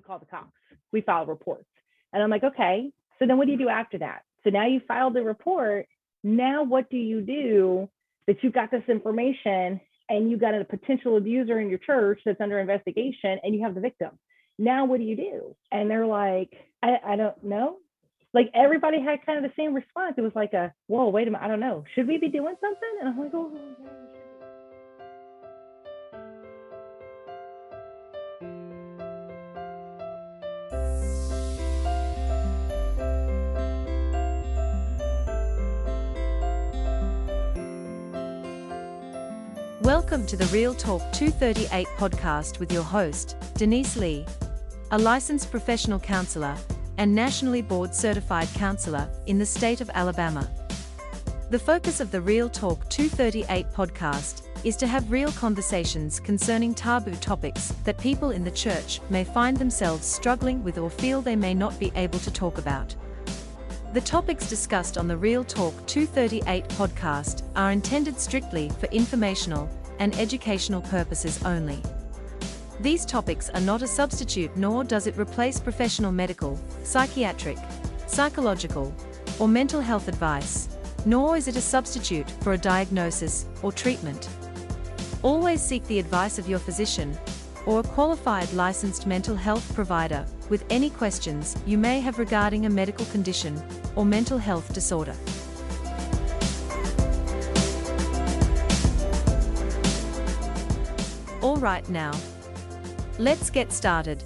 we call the cops. We file reports. And I'm like, okay. So then what do you do after that? So now you filed the report. Now what do you do that you got this information and you got a potential abuser in your church that's under investigation and you have the victim? Now what do you do? And they're like, I, I don't know. Like everybody had kind of the same response. It was like a, whoa, wait a minute, I don't know. Should we be doing something? And I'm like, oh, Welcome to the Real Talk 238 podcast with your host, Denise Lee, a licensed professional counselor and nationally board certified counselor in the state of Alabama. The focus of the Real Talk 238 podcast is to have real conversations concerning taboo topics that people in the church may find themselves struggling with or feel they may not be able to talk about. The topics discussed on the Real Talk 238 podcast are intended strictly for informational and educational purposes only. These topics are not a substitute nor does it replace professional medical, psychiatric, psychological, or mental health advice, nor is it a substitute for a diagnosis or treatment. Always seek the advice of your physician or a qualified licensed mental health provider with any questions you may have regarding a medical condition or mental health disorder. Right now. Let's get started.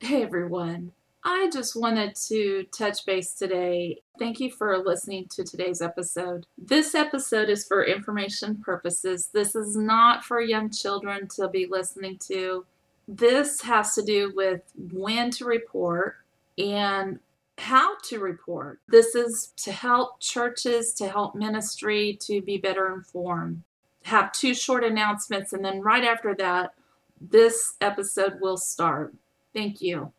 Hey everyone. I just wanted to touch base today. Thank you for listening to today's episode. This episode is for information purposes. This is not for young children to be listening to. This has to do with when to report, and how to report. This is to help churches, to help ministry to be better informed. Have two short announcements, and then right after that, this episode will start. Thank you.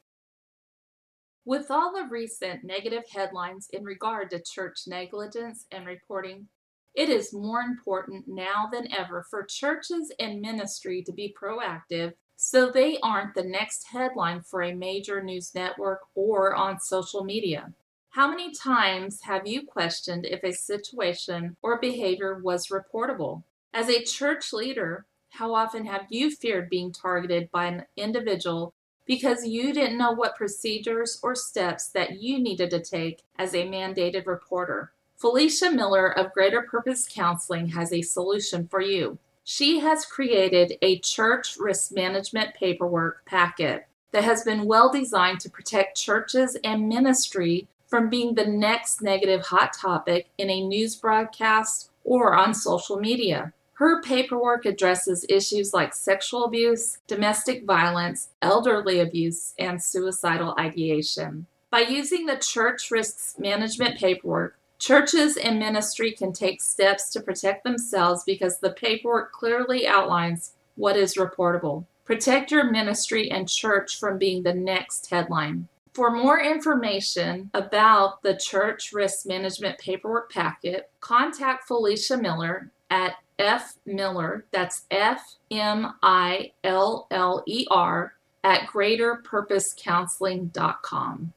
With all the recent negative headlines in regard to church negligence and reporting, it is more important now than ever for churches and ministry to be proactive so they aren't the next headline for a major news network or on social media. How many times have you questioned if a situation or behavior was reportable? As a church leader, how often have you feared being targeted by an individual because you didn't know what procedures or steps that you needed to take as a mandated reporter? Falicia Miller of Greater Purpose Counseling has a solution for you. She has created a church risk management paperwork packet that has been well designed to protect churches and ministry from being the next negative hot topic in a news broadcast or on social media. Her paperwork addresses issues like sexual abuse, domestic violence, elderly abuse, and suicidal ideation. By using the church risks management paperwork, Churches and ministry can take steps to protect themselves because the paperwork clearly outlines what is reportable. Protect your ministry and church from being the next headline. For more information about the Church Risk Management Paperwork Packet, contact Falicia Miller at F Miller, that's F M I L L E R, at greaterpurposecounseling.com.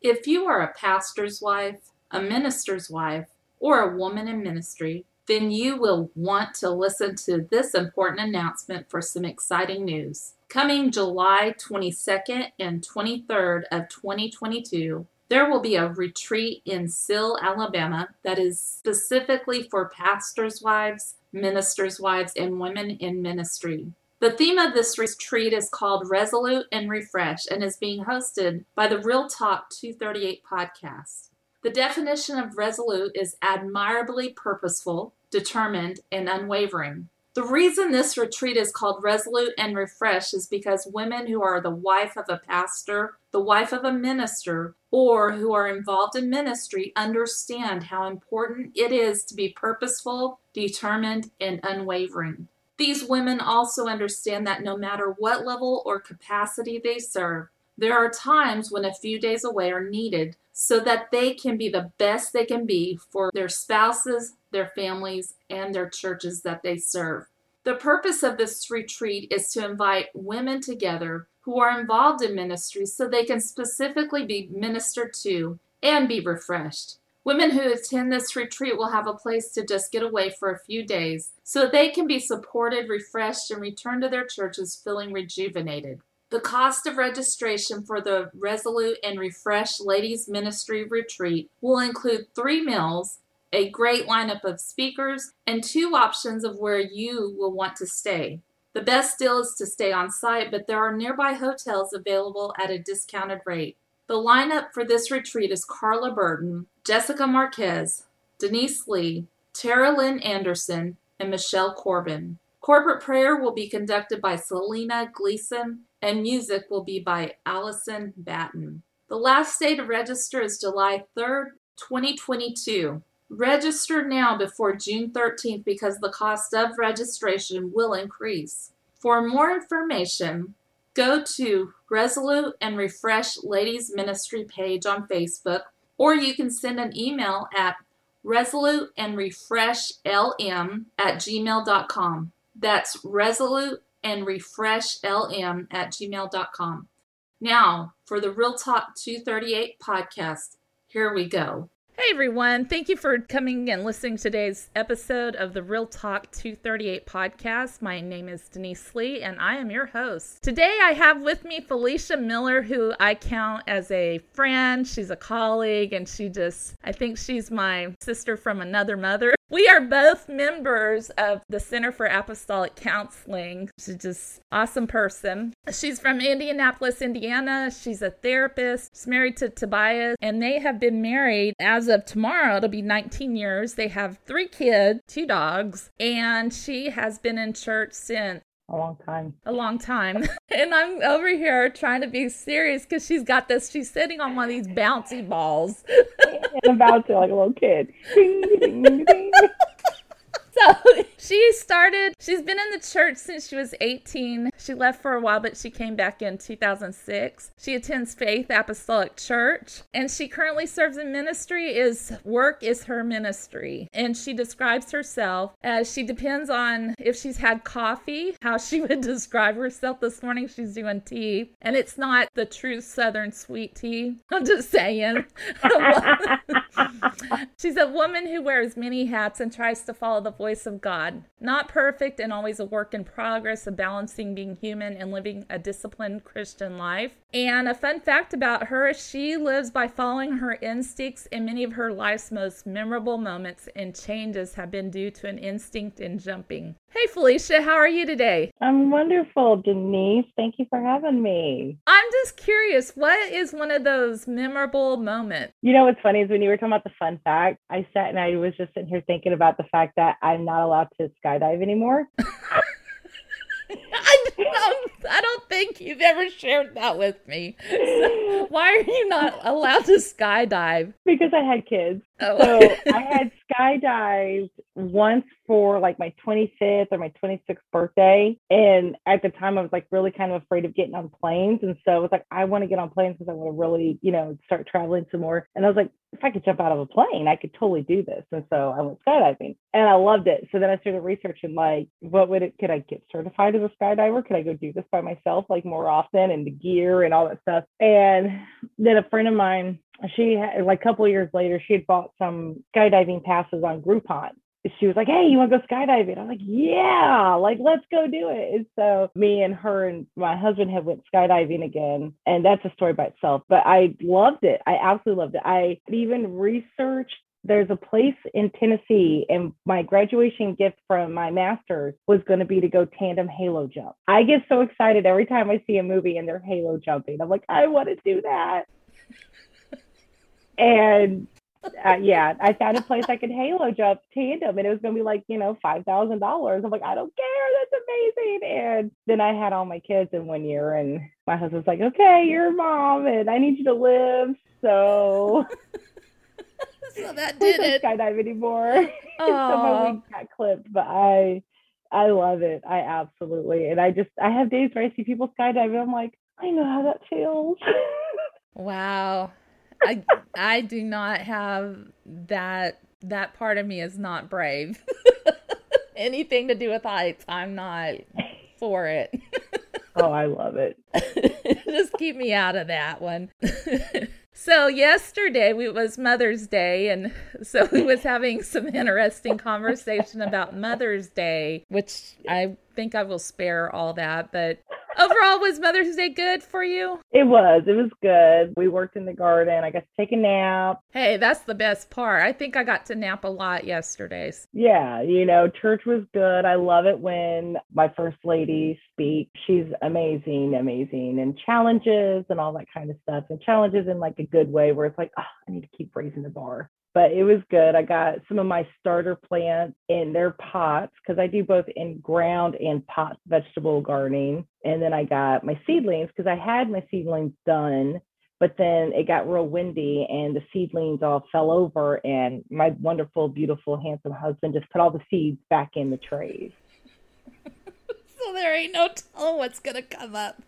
If you are a pastor's wife, a minister's wife, or a woman in ministry, then you will want to listen to this important announcement for some exciting news. Coming July 22nd and 23rd of 2022, there will be a retreat in Sill, Alabama that is specifically for pastors' wives, ministers' wives, and women in ministry. The theme of this retreat is called Resolute and Refresh and is being hosted by the Real Talk 238 podcast. The definition of resolute is admirably purposeful, determined, and unwavering. The reason this retreat is called Resolute and Refresh is because women who are the wife of a pastor, the wife of a minister, or who are involved in ministry understand how important it is to be purposeful, determined, and unwavering. These women also understand that no matter what level or capacity they serve, there are times when a few days away are needed so that they can be the best they can be for their spouses, their families, and their churches that they serve. The purpose of this retreat is to invite women together who are involved in ministry so they can specifically be ministered to and be refreshed. Women who attend this retreat will have a place to just get away for a few days so they can be supported, refreshed, and return to their churches feeling rejuvenated. The cost of registration for the Resolute and Refresh Ladies Ministry Retreat will include three meals, a great lineup of speakers, and two options of where you will want to stay. The best deal is to stay on site, but there are nearby hotels available at a discounted rate. The lineup for this retreat is Carla Burton, Jessica Marquez, Denise Lee, Tara Lynn Anderson, and Michelle Corbin. Corporate prayer will be conducted by Selena Gleason, and music will be by Allison Batten. The last day to register is July 3rd, 2022. Register now before June 13th because the cost of registration will increase. For more information, go to Resolute and Refresh Ladies Ministry page on Facebook, or you can send an email at resolute and refresh lm at gmail.com. That's resolute and refresh lm at gmail.com. Now, for the Real Talk 238 podcast, here we go. Hey everyone, thank you for coming and listening to today's episode of the Real Talk 238 podcast. My name is Denise Lee and I am your host. Today I have with me Falicia Miller, who I count as a friend. She's a colleague and she just, I think she's my sister from another mother. We are both members of the Center for Apostolic Counseling. She's just awesome person. She's from Indianapolis, Indiana. She's a therapist. She's married to Tobias, and they have been married as of tomorrow. It'll be 19 years. They have three kids, two dogs, and she has been in church since a long time. A long time. and I'm over here trying to be serious because she's got this. She's sitting on one of these bouncy balls. and bouncing like a little kid. Ding, ding, ding. So she started, she's been in the church since she was 18. She left for a while, but she came back in 2006. She attends Faith Apostolic Church and she currently serves in ministry. Is work is her ministry. And she describes herself as she depends on if she's had coffee, how she would describe herself this morning. She's doing tea, and it's not the true Southern sweet tea. I'm just saying. she's a woman who wears many hats and tries to follow the voice of God. Not perfect and always a work in progress of balancing being human and living a disciplined Christian life. And a fun fact about her is she lives by following her instincts, and many of her life's most memorable moments and changes have been due to an instinct in jumping. Hey, Falicia, how are you today? I'm wonderful, Denise. Thank you for having me. I'm just curious, what is one of those memorable moments? You know what's funny is when you were talking about the fun fact, I sat and I was just sitting here thinking about the fact that I'm not allowed to skydive anymore. Um, I don't, think you've ever shared that with me. So why are you not allowed to skydive? Because I had kids. Oh. So I had skydived once for like my 25th or my 26th birthday. And at the time, I was like really kind of afraid of getting on planes. And so I was like, I want to get on planes because I want to really, you know, start traveling some more. And I was like, if I could jump out of a plane, I could totally do this. And so I went skydiving and I loved it. So then I started researching like, what would it, could I get certified as a skydiver? Could I go do this by myself like more often and the gear and all that stuff? And then a friend of mine, she had like a couple years later, she had bought some skydiving passes on Groupon she was like, Hey, you want to go skydiving? I'm like, Yeah, like let's go do it. And so me and her and my husband have went skydiving again. And that's a story by itself. But I loved it. I absolutely loved it. I even researched there's a place in Tennessee, and my graduation gift from my master's was going to be to go tandem halo jump. I get so excited every time I see a movie and they're halo jumping. I'm like, I want to do that. and uh, yeah, I found a place I could halo jump tandem, and it was gonna be like you know five thousand dollars. I'm like, I don't care, that's amazing. And then I had all my kids in one year, and my husband's like, okay, you're a mom, and I need you to live. So, so that did we it. Skydive anymore. so my wings got clipped, but I, I love it. I absolutely, and I just I have days where I see people skydiving. And I'm like, I know how that feels. wow. I I do not have that that part of me is not brave. Anything to do with heights, I'm not for it. oh, I love it. Just keep me out of that one. So yesterday we, was Mother's Day, and so we was having some interesting conversation about Mother's Day, which I think I will spare all that. But overall, was Mother's Day good for you? It was. It was good. We worked in the garden. I got to take a nap. Hey, that's the best part. I think I got to nap a lot yesterday. Yeah, you know, church was good. I love it when my first lady speaks. She's amazing, amazing, and challenges and all that kind of stuff. And challenges in like a good way where it's like, oh, I need to keep raising the bar but it was good. I got some of my starter plants in their pots because I do both in ground and pot vegetable gardening. And then I got my seedlings because I had my seedlings done, but then it got real windy and the seedlings all fell over. And my wonderful, beautiful, handsome husband just put all the seeds back in the trays. so there ain't no telling what's going to come up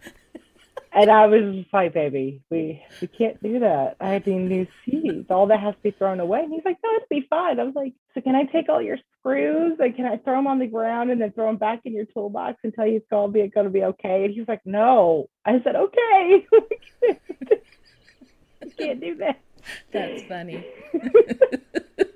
and I was just like, baby, we we can't do that. I need new seeds. All that has to be thrown away. And he's like, no, it'll be fine. I was like, so can I take all your screws and can I throw them on the ground and then throw them back in your toolbox and tell you it's gonna be gonna be okay? And he's like, no. I said, okay. I can't do that. That's funny.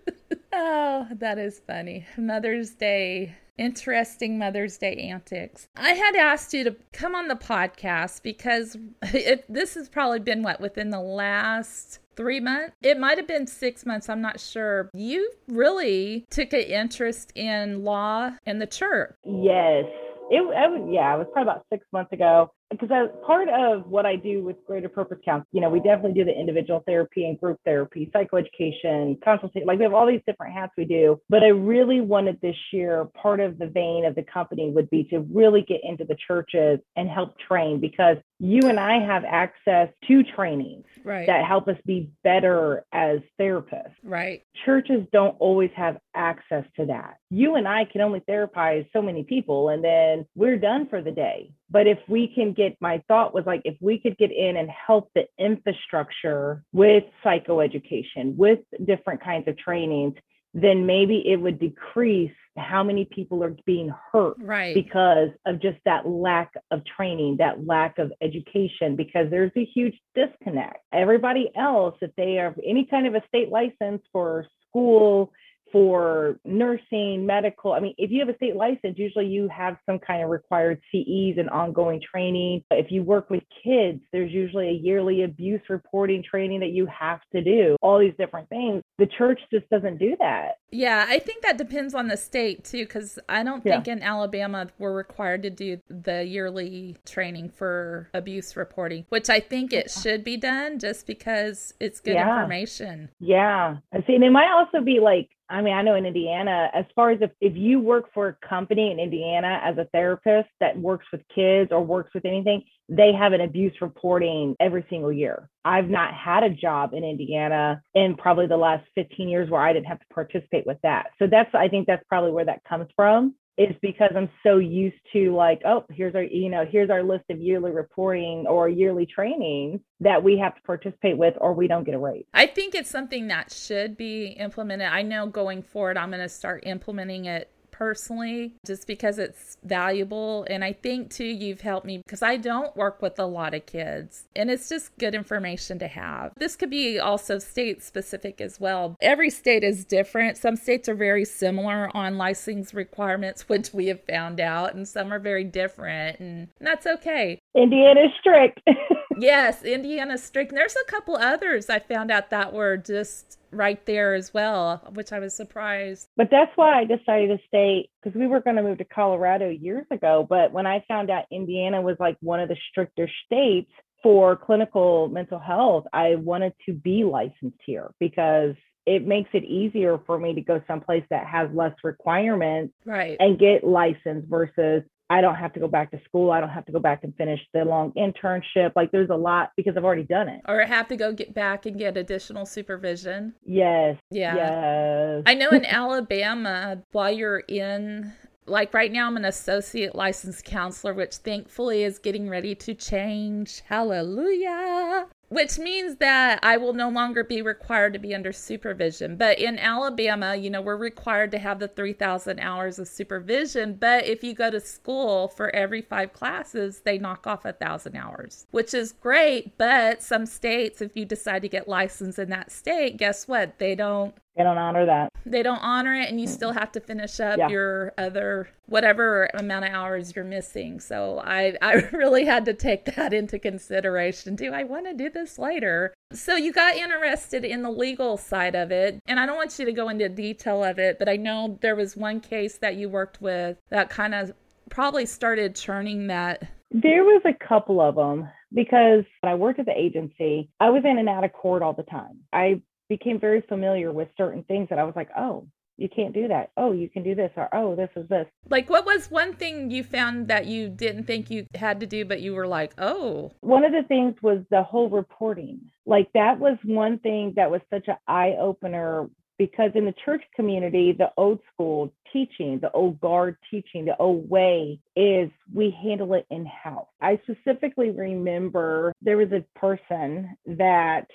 oh, that is funny. Mother's Day interesting Mother's Day antics. I had asked you to come on the podcast because it, this has probably been what within the last three months. It might have been six months. I'm not sure. You really took an interest in law and the church. Yes. It, it, yeah, it was probably about six months ago because part of what I do with Greater Purpose Counseling, you know, we definitely do the individual therapy and group therapy, psychoeducation, consultation, like we have all these different hats we do. But I really wanted this year, part of the vein of the company would be to really get into the churches and help train because you and I have access to trainings right. that help us be better as therapists. Right. Churches don't always have access to that. You and I can only therapize so many people and then we're done for the day. But if we can get, my thought was like, if we could get in and help the infrastructure with psychoeducation, with different kinds of trainings, then maybe it would decrease how many people are being hurt right. because of just that lack of training, that lack of education, because there's a huge disconnect. Everybody else, if they have any kind of a state license for school, for nursing, medical. I mean, if you have a state license, usually you have some kind of required CEs and ongoing training. If you work with kids, there's usually a yearly abuse reporting training that you have to do, all these different things. The church just doesn't do that. Yeah, I think that depends on the state too, because I don't think yeah. in Alabama we're required to do the yearly training for abuse reporting, which I think it should be done just because it's good yeah. information. Yeah. I see. And it might also be like, I mean, I know in Indiana, as far as if, if you work for a company in Indiana as a therapist that works with kids or works with anything, they have an abuse reporting every single year. I've not had a job in Indiana in probably the last 15 years where I didn't have to participate with that. So that's, I think that's probably where that comes from is because I'm so used to like, oh, here's our, you know, here's our list of yearly reporting or yearly training that we have to participate with or we don't get a raise. I think it's something that should be implemented. I know going forward, I'm going to start implementing it personally just because it's valuable. And I think too, you've helped me because I don't work with a lot of kids and it's just good information to have. This could be also state specific as well. Every state is different. Some states are very similar on license requirements, which we have found out, and some are very different, and that's okay. Indiana's strict. yes, Indiana's strict. And there's a couple others I found out that were just right there as well, which I was surprised. But that's why I decided to stay because we were going to move to Colorado years ago. But when I found out Indiana was like one of the stricter states for clinical mental health, I wanted to be licensed here because it makes it easier for me to go someplace that has less requirements right. and get licensed versus I don't have to go back to school. I don't have to go back and finish the long internship. Like there's a lot because I've already done it. Or I have to go get back and get additional supervision. Yes. Yeah. Yes. I know in Alabama, while you're in like right now I'm an associate licensed counselor, which thankfully is getting ready to change. Hallelujah. Which means that I will no longer be required to be under supervision. But in Alabama, you know, we're required to have the 3,000 hours of supervision. But if you go to school for every five classes, they knock off a thousand hours, which is great. But some states, if you decide to get licensed in that state, guess what? They don't they don't honor that. They don't honor it, and you still have to finish up yeah. your other whatever amount of hours you're missing. So I I really had to take that into consideration. Do I want to do this later? So you got interested in the legal side of it, and I don't want you to go into detail of it, but I know there was one case that you worked with that kind of probably started churning that. There was a couple of them because when I worked at the agency, I was in and out of court all the time. I became very familiar with certain things that I was like, oh, you can't do that. Oh, you can do this, or oh, this is this. Like, what was one thing you found that you didn't think you had to do, but you were like, oh? One of the things was the whole reporting. Like, that was one thing that was such an eye opener because in the church community, the old school teaching, the old guard teaching, the old way is we handle it in house. I specifically remember there was a person that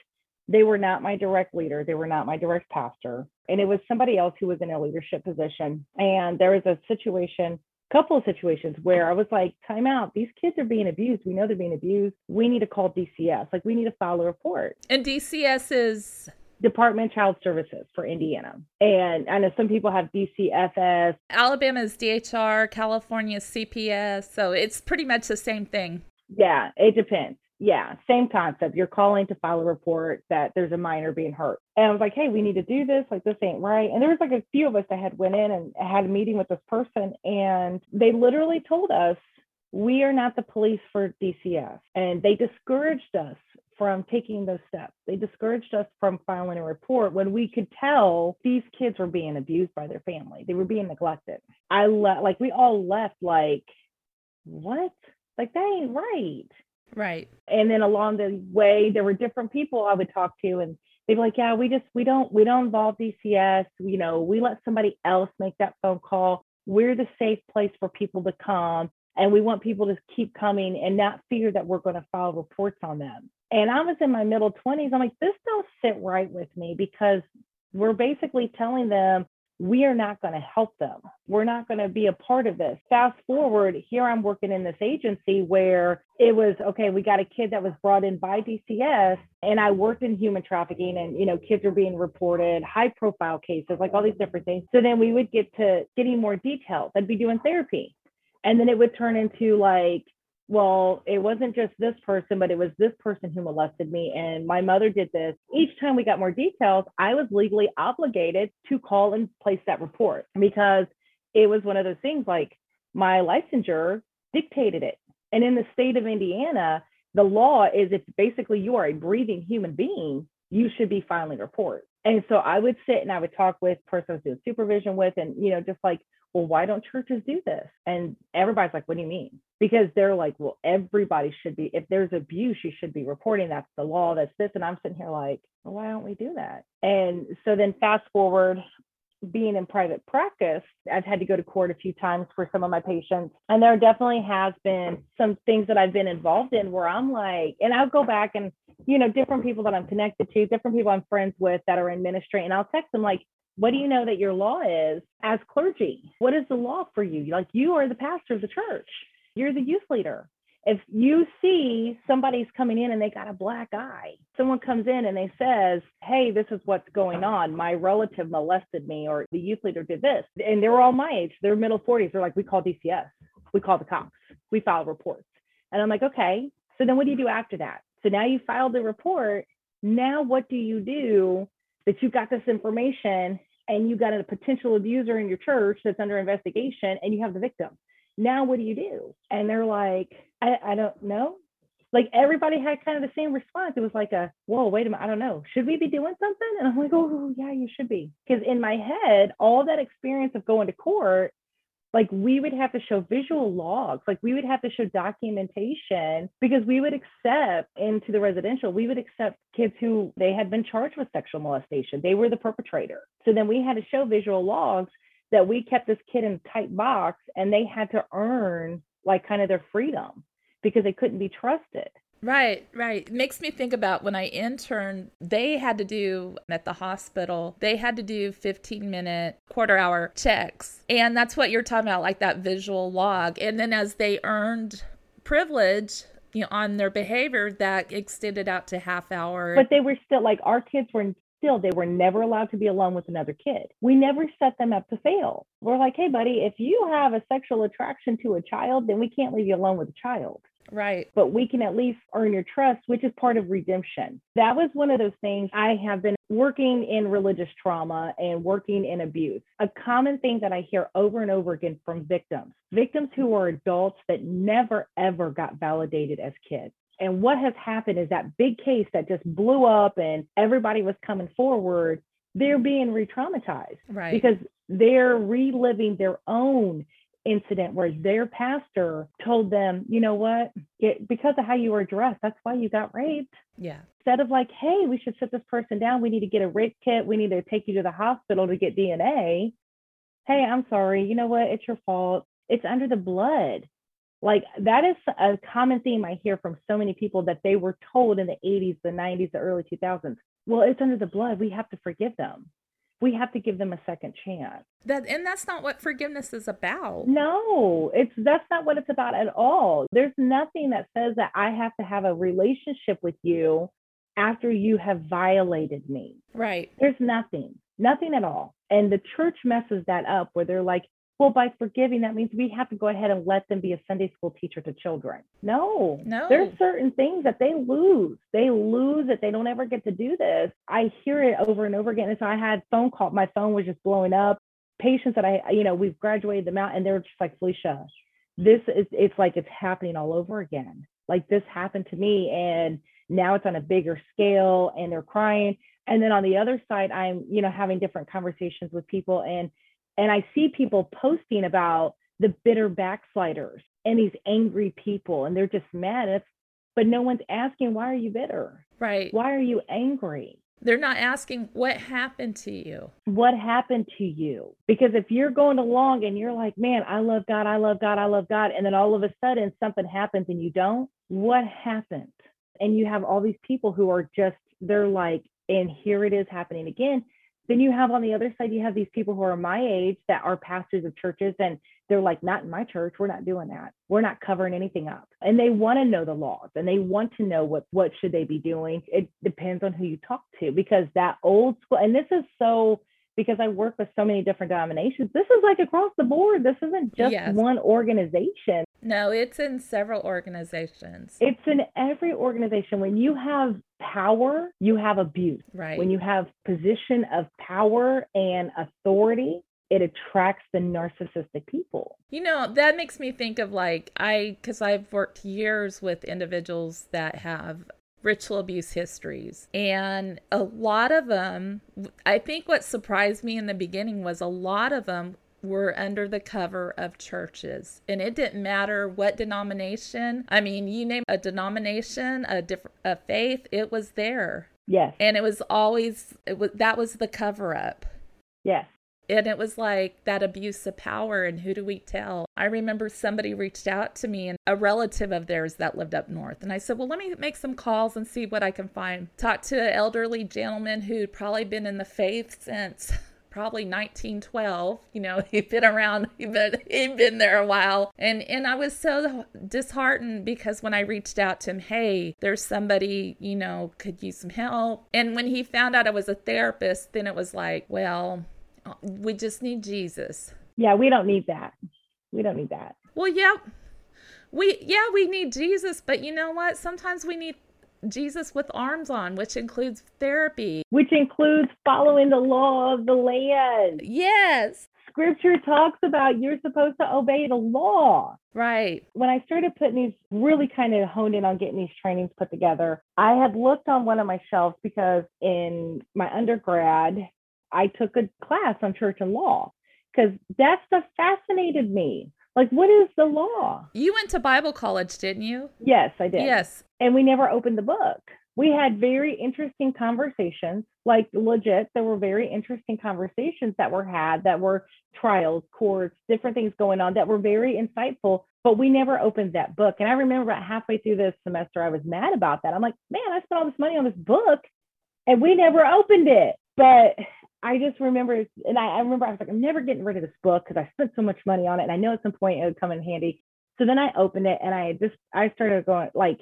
they were not my direct leader they were not my direct pastor and it was somebody else who was in a leadership position and there was a situation a couple of situations where I was like, time out, these kids are being abused. We know they're being abused. We need to call DCS. Like we need to file a report. And DCS is Department of Child Services for Indiana. And I know some people have DCFS. Alabama's DHR, California's CPS. So it's pretty much the same thing. Yeah, it depends yeah, same concept. You're calling to file a report that there's a minor being hurt. And I was like, hey, we need to do this. Like, this ain't right. And there was like a few of us that had went in and had a meeting with this person, and they literally told us, we are not the police for DCS. And they discouraged us from taking those steps. They discouraged us from filing a report when we could tell these kids were being abused by their family. They were being neglected. I left, like, we all left, like, what? Like, that ain't right. Right. And then along the way, there were different people I would talk to, and they'd be like, "Yeah, we just we don't we don't involve DCS. You know, we let somebody else make that phone call. We're the safe place for people to come, and we want people to keep coming and not fear that we're going to file reports on them." And I was in my middle 20s. I'm like, this don't sit right with me because we're basically telling them we are not going to help them. We're not going to be a part of this. Fast forward, here I'm working in this agency where it was okay, we got a kid that was brought in by DCS and I worked in human trafficking and you know kids are being reported, high profile cases, like all these different things. So then we would get to getting more details. I'd be doing therapy. And then it would turn into like well, it wasn't just this person, but it was this person who molested me. And my mother did this. Each time we got more details, I was legally obligated to call and place that report because it was one of those things like my licensure dictated it. And in the state of Indiana, the law is if basically you are a breathing human being, you should be filing reports. And so I would sit and I would talk with person I was doing supervision with, and you know, just like, well, why don't churches do this? And everybody's like, what do you mean? Because they're like, well, everybody should be, if there's abuse, you should be reporting. That's the law, that's this. And I'm sitting here like, well, why don't we do that? And so then fast forward, being in private practice, I've had to go to court a few times for some of my patients. And there definitely has been some things that I've been involved in where I'm like, and I'll go back and, you know, different people that I'm connected to, different people I'm friends with that are in ministry, and I'll text them like, what do you know that your law is as clergy? What is the law for you? Like you are the pastor of the church. You're the youth leader. If you see somebody's coming in and they got a black eye, someone comes in and they says, "Hey, this is what's going on. My relative molested me or the youth leader did this." And they were all my age. They're middle 40s. They're like, "We call DCS. We call the cops. We file reports." And I'm like, "Okay. So then what do you do after that?" So now you filed the report. Now what do you do that you got this information and you got a potential abuser in your church that's under investigation and you have the victim. Now what do you do? And they're like, I, I don't know. Like everybody had kind of the same response. It was like a, whoa, wait a minute, I don't know. Should we be doing something? And I'm like, oh yeah, you should be. Because in my head, all that experience of going to court like we would have to show visual logs like we would have to show documentation because we would accept into the residential we would accept kids who they had been charged with sexual molestation they were the perpetrator. So then we had to show visual logs that we kept this kid in a tight box and they had to earn like kind of their freedom because they couldn't be trusted Right, right. Makes me think about when I interned, they had to do at the hospital, they had to do 15 minute, quarter hour checks. And that's what you're talking about, like that visual log. And then as they earned privilege, you know, on their behavior, that extended out to half hour. But they were still like our kids were still they were never allowed to be alone with another kid. We never set them up to fail. We're like, hey buddy, if you have a sexual attraction to a child, then we can't leave you alone with a child. Right. But we can at least earn your trust, which is part of redemption. That was one of those things I have been working in religious trauma and working in abuse. A common thing that I hear over and over again from victims, victims who are adults that never ever got validated as kids. And what has happened is that big case that just blew up and everybody was coming forward, they're being re traumatized. Right. Because they're reliving their own incident where their pastor told them, you know what, it, because of how you were dressed, that's why you got raped. Yeah. Instead of like, hey, we should sit this person down, we need to get a rape kit, we need to take you to the hospital to get DNA. Hey, I'm sorry, you know what, it's your fault. It's under the blood. Like that is a common theme I hear from so many people that they were told in the 80s, the 90s, the early 2000s. Well, it's under the blood. We have to forgive them. We have to give them a second chance. That and that's not what forgiveness is about. No, it's that's not what it's about at all. There's nothing that says that I have to have a relationship with you after you have violated me. Right. There's nothing. Nothing at all. And the church messes that up where they're like, well, by forgiving, that means we have to go ahead and let them be a Sunday school teacher to children. No, No. there's certain things that they lose. They lose that they don't ever get to do this. I hear it over and over again. And so I had phone call, my phone was just blowing up. Patients that I, you know, we've graduated them out and they're just like, Falicia, this is, it's like it's happening all over again. Like this happened to me and now it's on a bigger scale and they're crying. And then on the other side, I'm, you know, having different conversations with people and and I see people posting about the bitter backsliders and these angry people, and they're just mad. It's, but no one's asking, why are you bitter? Right. Why are you angry? They're not asking what happened to you. What happened to you? Because if you're going along and you're like, man, I love God, I love God, I love God, and then all of a sudden something happens and you don't, what happened? And you have all these people who are just, they're like, and here it is happening again. Then you have on the other side, you have these people who are my age that are pastors of churches, and they're like, not in my church. We're not doing that. We're not covering anything up. And they want to know the laws and they want to know what what should they be doing. It depends on who you talk to because that old school, and this is so because I work with so many different denominations. This is like across the board. This isn't just Yes. one organization. No, it's in several organizations. It's in every organization. When you have power, you have abuse. right. When you have position of power and authority, it attracts the narcissistic people. You know, that makes me think of like I cuz I've worked years with individuals that have ritual abuse histories and a lot of them I think what surprised me in the beginning was a lot of them were under the cover of churches and it didn't matter what denomination i mean you name a denomination a different a faith it was there Yes. and it was always it was that was the cover up Yes. And it was like that abuse of power and who do we tell? I remember somebody reached out to me and a relative of theirs that lived up north. And i said well let me make some calls and see what i can find. Talked to an elderly gentleman who'd probably been in the faith since probably 1912 you know he'd been around he'd been, he'd been there a while. And and i was so disheartened because when i reached out to him hey there's somebody you know could use some help. And when he found out i was a therapist then it was like well we just need Jesus. Yeah, we don't need that. We don't need that. Well, yeah, we yeah we need Jesus, but you know what? Sometimes we need Jesus with arms on, which includes therapy. Which includes following the law of the land. Yes, Scripture talks about you're supposed to obey the law. right. when I started putting these really kind of honed in on getting these trainings put together, I had looked on one of my shelves because in my undergrad, I took a class on church and law because that stuff fascinated me. Like, what is the law? You went to Bible college, didn't you? Yes, I did. Yes. And we never opened the book. we had very interesting conversations, like legit, there were very interesting conversations that were had that were trials, courts, different things going on that were very insightful, but we never opened that book. And I remember about halfway through this semester, I was mad about that. I'm like, man, I spent all this money on this book and we never opened it. But I just remember, and I, I remember I was like, I'm never getting rid of this book because I spent so much money on it. And I know at some point it would come in handy. So then I opened it and I just, I started going like,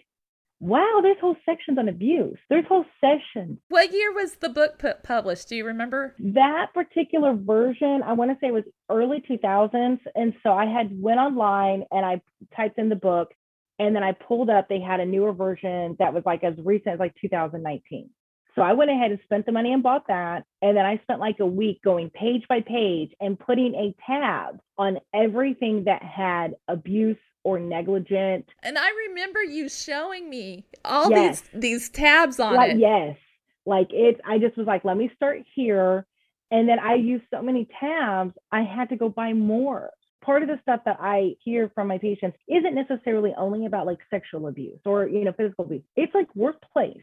wow, there's whole sections on abuse. There's whole sessions. What year was the book put published? Do you remember? That particular version, I want to say it was early 2000s. And so I had went online and I typed in the book and then I pulled up, they had a newer version that was like as recent as like 2019. So I went ahead and spent the money and bought that. And then I spent like a week going page by page and putting a tab on everything that had abuse or negligent. And I remember you showing me all Yes. these these tabs on like it. yes like it's i just was like let me start here and then i used so many tabs i had to go buy more part of the stuff that i hear from my patients isn't necessarily only about like sexual abuse or you know physical abuse it's like workplace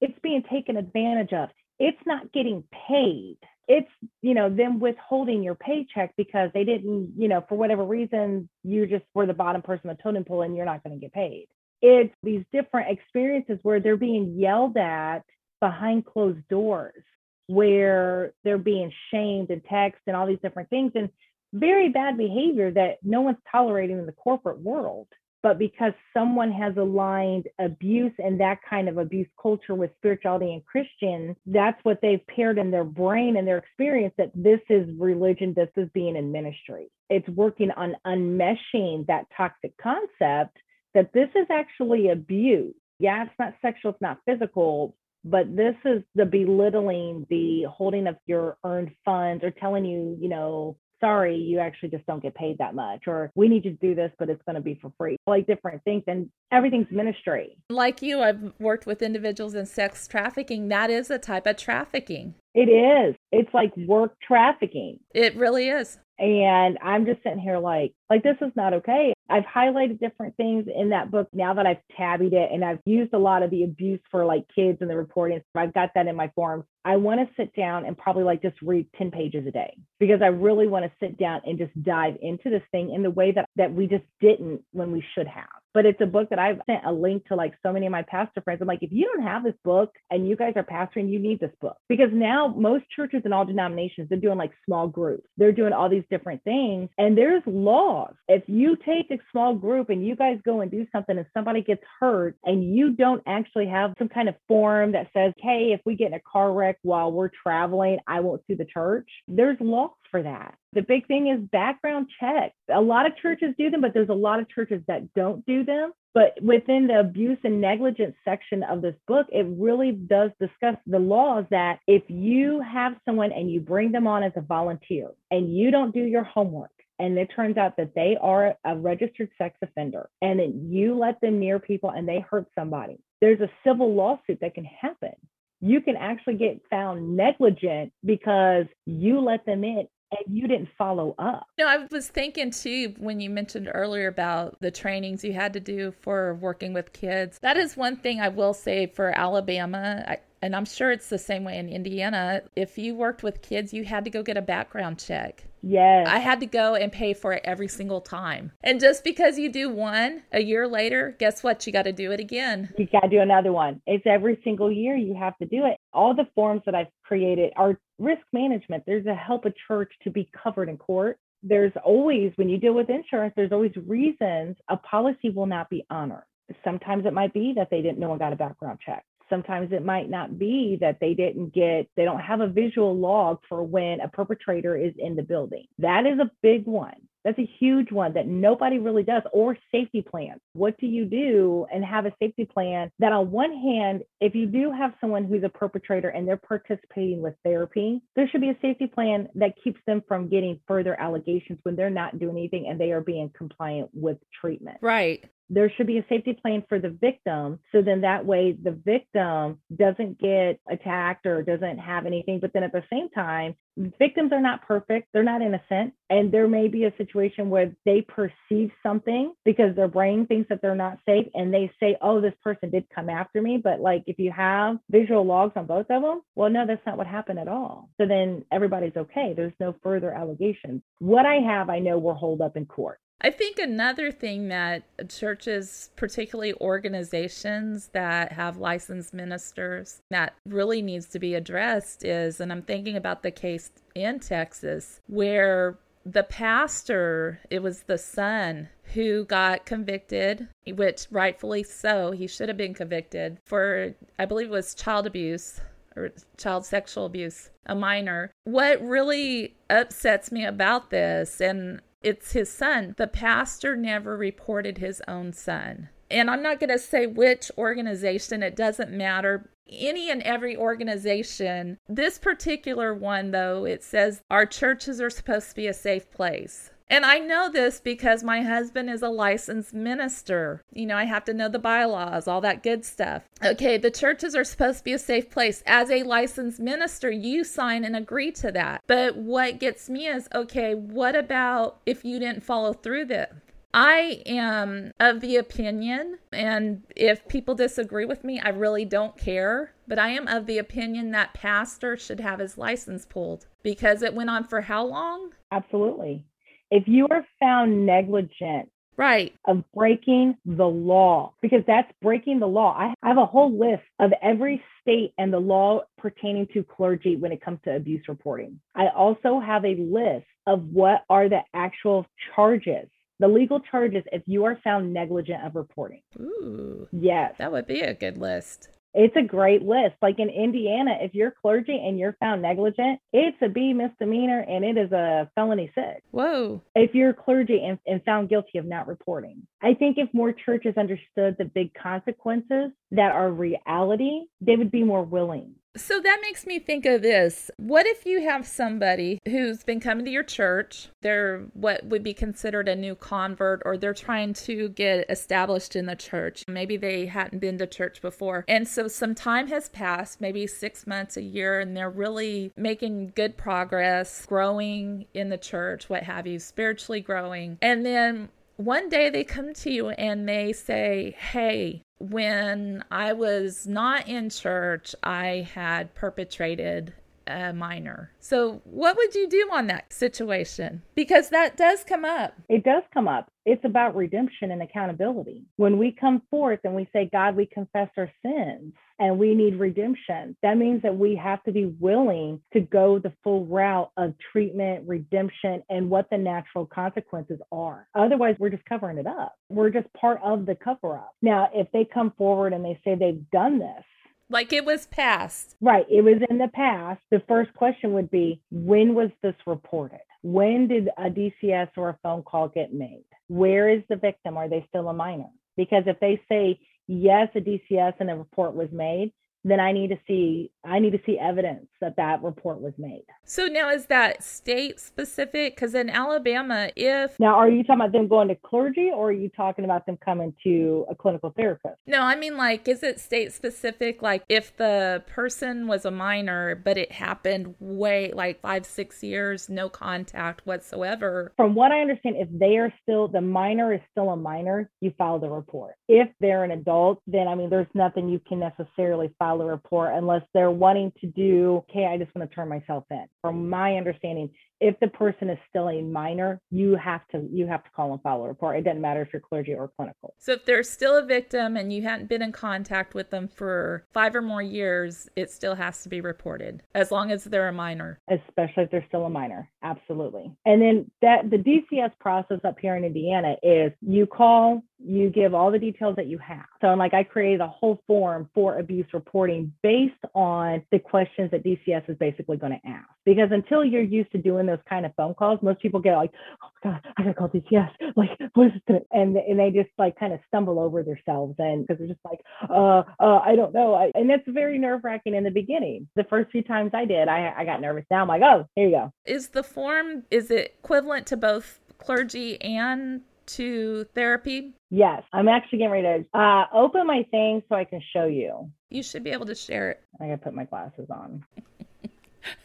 it's being taken advantage of. It's not getting paid. It's you know them withholding your paycheck because they didn't you know for whatever reason you just were the bottom person on the totem pole and you're not going to get paid. It's these different experiences where they're being yelled at behind closed doors, where they're being shamed and text and all these different things, and very bad behavior that no one's tolerating in the corporate world. But because someone has aligned abuse and that kind of abuse culture with spirituality and Christian, that's what they've paired in their brain and their experience that this is religion, this is being in ministry. It's working on unmeshing that toxic concept that this is actually abuse. Yeah, it's not sexual, it's not physical, but this is the belittling, the holding of your earned funds or telling you, you know, sorry, you actually just don't get paid that much, or we need you to do this, but it's going to be for free, like different things. And everything's ministry. Like you, I've worked with individuals in sex trafficking. That is a type of trafficking. It is. It's like work trafficking. It really is. And I'm just sitting here like, like this is not okay. I've highlighted different things in that book now that I've tabbied it and I've used a lot of the abuse for like kids and the reporting. So I've got that in my forms. I want to sit down and probably like just read 10 pages a day because I really want to sit down and just dive into this thing in the way that that we just didn't when we should have. But it's a book that I've sent a link to like so many of my pastor friends. I'm like, if you don't have this book and you guys are pastoring, you need this book because now most churches and all denominations, they're doing like small groups. They're doing all these different things. And there's laws. If you take a small group and you guys go and do something and somebody gets hurt and you don't actually have some kind of form that says, hey, if we get in a car wreck while we're traveling, I won't sue the church. There's laws for that. The big thing is background checks. A lot of churches do them, but there's a lot of churches that don't do them. But within the abuse and negligence section of this book, it really does discuss the laws that if you have someone and you bring them on as a volunteer and you don't do your homework, and it turns out that they are a registered sex offender, and then you let them near people and they hurt somebody, there's a civil lawsuit that can happen. You can actually get found negligent because you let them in and you didn't follow up. No, I was thinking too when you mentioned earlier about the trainings you had to do for working with kids. That is one thing I will say for Alabama. I, and I'm sure it's the same way in Indiana. If you worked with kids, you had to go get a background check. Yes. I had to go and pay for it every single time. And just because you do one a year later, guess what? You got to do it again. you got to do another one. It's every single year you have to do it. All the forms that I've created are risk management. There's a help a church to be covered in court. There's always, when you deal with insurance, there's always reasons a policy will not be honored. Sometimes it might be that they didn't, no one got a background check. Sometimes it might not be that they didn't get, they don't have a visual log for when a perpetrator is in the building. That is a big one. That's a huge one that nobody really does, or safety plans. What do you do and have a safety plan that, on one hand, if you do have someone who's a perpetrator and they're participating with therapy, there should be a safety plan that keeps them from getting further allegations when they're not doing anything and they are being compliant with treatment. Right. There should be a safety plan for the victim. So then that way the victim doesn't get attacked or doesn't have anything. But then at the same time, victims are not perfect, they're not innocent. And there may be a situation where they perceive something because their brain thinks that they're not safe and they say, oh, this person did come after me. But like if you have visual logs on both of them, well, no, that's not what happened at all. So then everybody's okay. There's no further allegations. What I have, I know will hold up in court. I think another thing that churches, particularly organizations that have licensed ministers, that really needs to be addressed is, and I'm thinking about the case in Texas where the pastor, it was the son who got convicted, which rightfully so, he should have been convicted for, I believe it was child abuse or child sexual abuse, a minor. What really upsets me about this, and it's his son. The pastor never reported his own son. And I'm not going to say which organization, it doesn't matter. Any and every organization. This particular one, though, it says our churches are supposed to be a safe place. And I know this because my husband is a licensed minister. You know, I have to know the bylaws, all that good stuff. Okay, the churches are supposed to be a safe place. As a licensed minister, you sign and agree to that. But what gets me is okay, what about if you didn't follow through that? I am of the opinion, and if people disagree with me, I really don't care. But I am of the opinion that pastor should have his license pulled because it went on for how long? Absolutely if you are found negligent right. of breaking the law because that's breaking the law. I have a whole list of every state and the law pertaining to clergy when it comes to abuse reporting. I also have a list of what are the actual charges the legal charges if you are found negligent of reporting. Ooh. Yes. That would be a good list it's a great list. Like in Indiana, if you're clergy and you're found negligent, it's a B misdemeanor and it is a felony six. Whoa. If you're clergy and, and found guilty of not reporting. I think if more churches understood the big consequences that are reality, they would be more willing so that makes me think of this. What if you have somebody who's been coming to your church? They're what would be considered a new convert, or they're trying to get established in the church. Maybe they hadn't been to church before. And so some time has passed, maybe six months, a year, and they're really making good progress, growing in the church, what have you, spiritually growing. And then one day they come to you and they say, Hey, when I was not in church, I had perpetrated a minor. So, what would you do on that situation? Because that does come up. It does come up. It's about redemption and accountability. When we come forth and we say, God, we confess our sins and we need redemption, that means that we have to be willing to go the full route of treatment, redemption, and what the natural consequences are. Otherwise, we're just covering it up. We're just part of the cover up. Now, if they come forward and they say they've done this, like it was past. Right. It was in the past. The first question would be when was this reported? When did a DCS or a phone call get made? Where is the victim? Are they still a minor? Because if they say yes, a DCS and a report was made, then I need to see I need to see evidence that that report was made. So now is that state specific? Because in Alabama, if now are you talking about them going to clergy, or are you talking about them coming to a clinical therapist? No, I mean like, is it state specific? Like if the person was a minor, but it happened way like five six years, no contact whatsoever. From what I understand, if they are still the minor is still a minor, you file the report. If they're an adult, then I mean, there's nothing you can necessarily file report unless they're wanting to do, okay, I just want to turn myself in. From mm. my understanding, if the person is still a minor, you have to you have to call and file a report. It doesn't matter if you're clergy or clinical. So if they're still a victim and you hadn't been in contact with them for five or more years, it still has to be reported as long as they're a minor. Especially if they're still a minor. Absolutely. And then that the DCS process up here in Indiana is you call, you give all the details that you have. So I'm like I created a whole form for abuse reporting based on the questions that DCS is basically going to ask. Because until you're used to doing those kind of phone calls, most people get like, oh my God, I gotta call DCS. Like, what is this And, and they just like kind of stumble over themselves and because they're just like, uh, uh, I don't know. I, and that's very nerve wracking in the beginning. The first few times I did, I, I got nervous. Now I'm like, oh, here you go. Is the form, is it equivalent to both clergy and to therapy? Yes, I'm actually getting ready to uh, open my thing so I can show you. You should be able to share it. I gotta put my glasses on.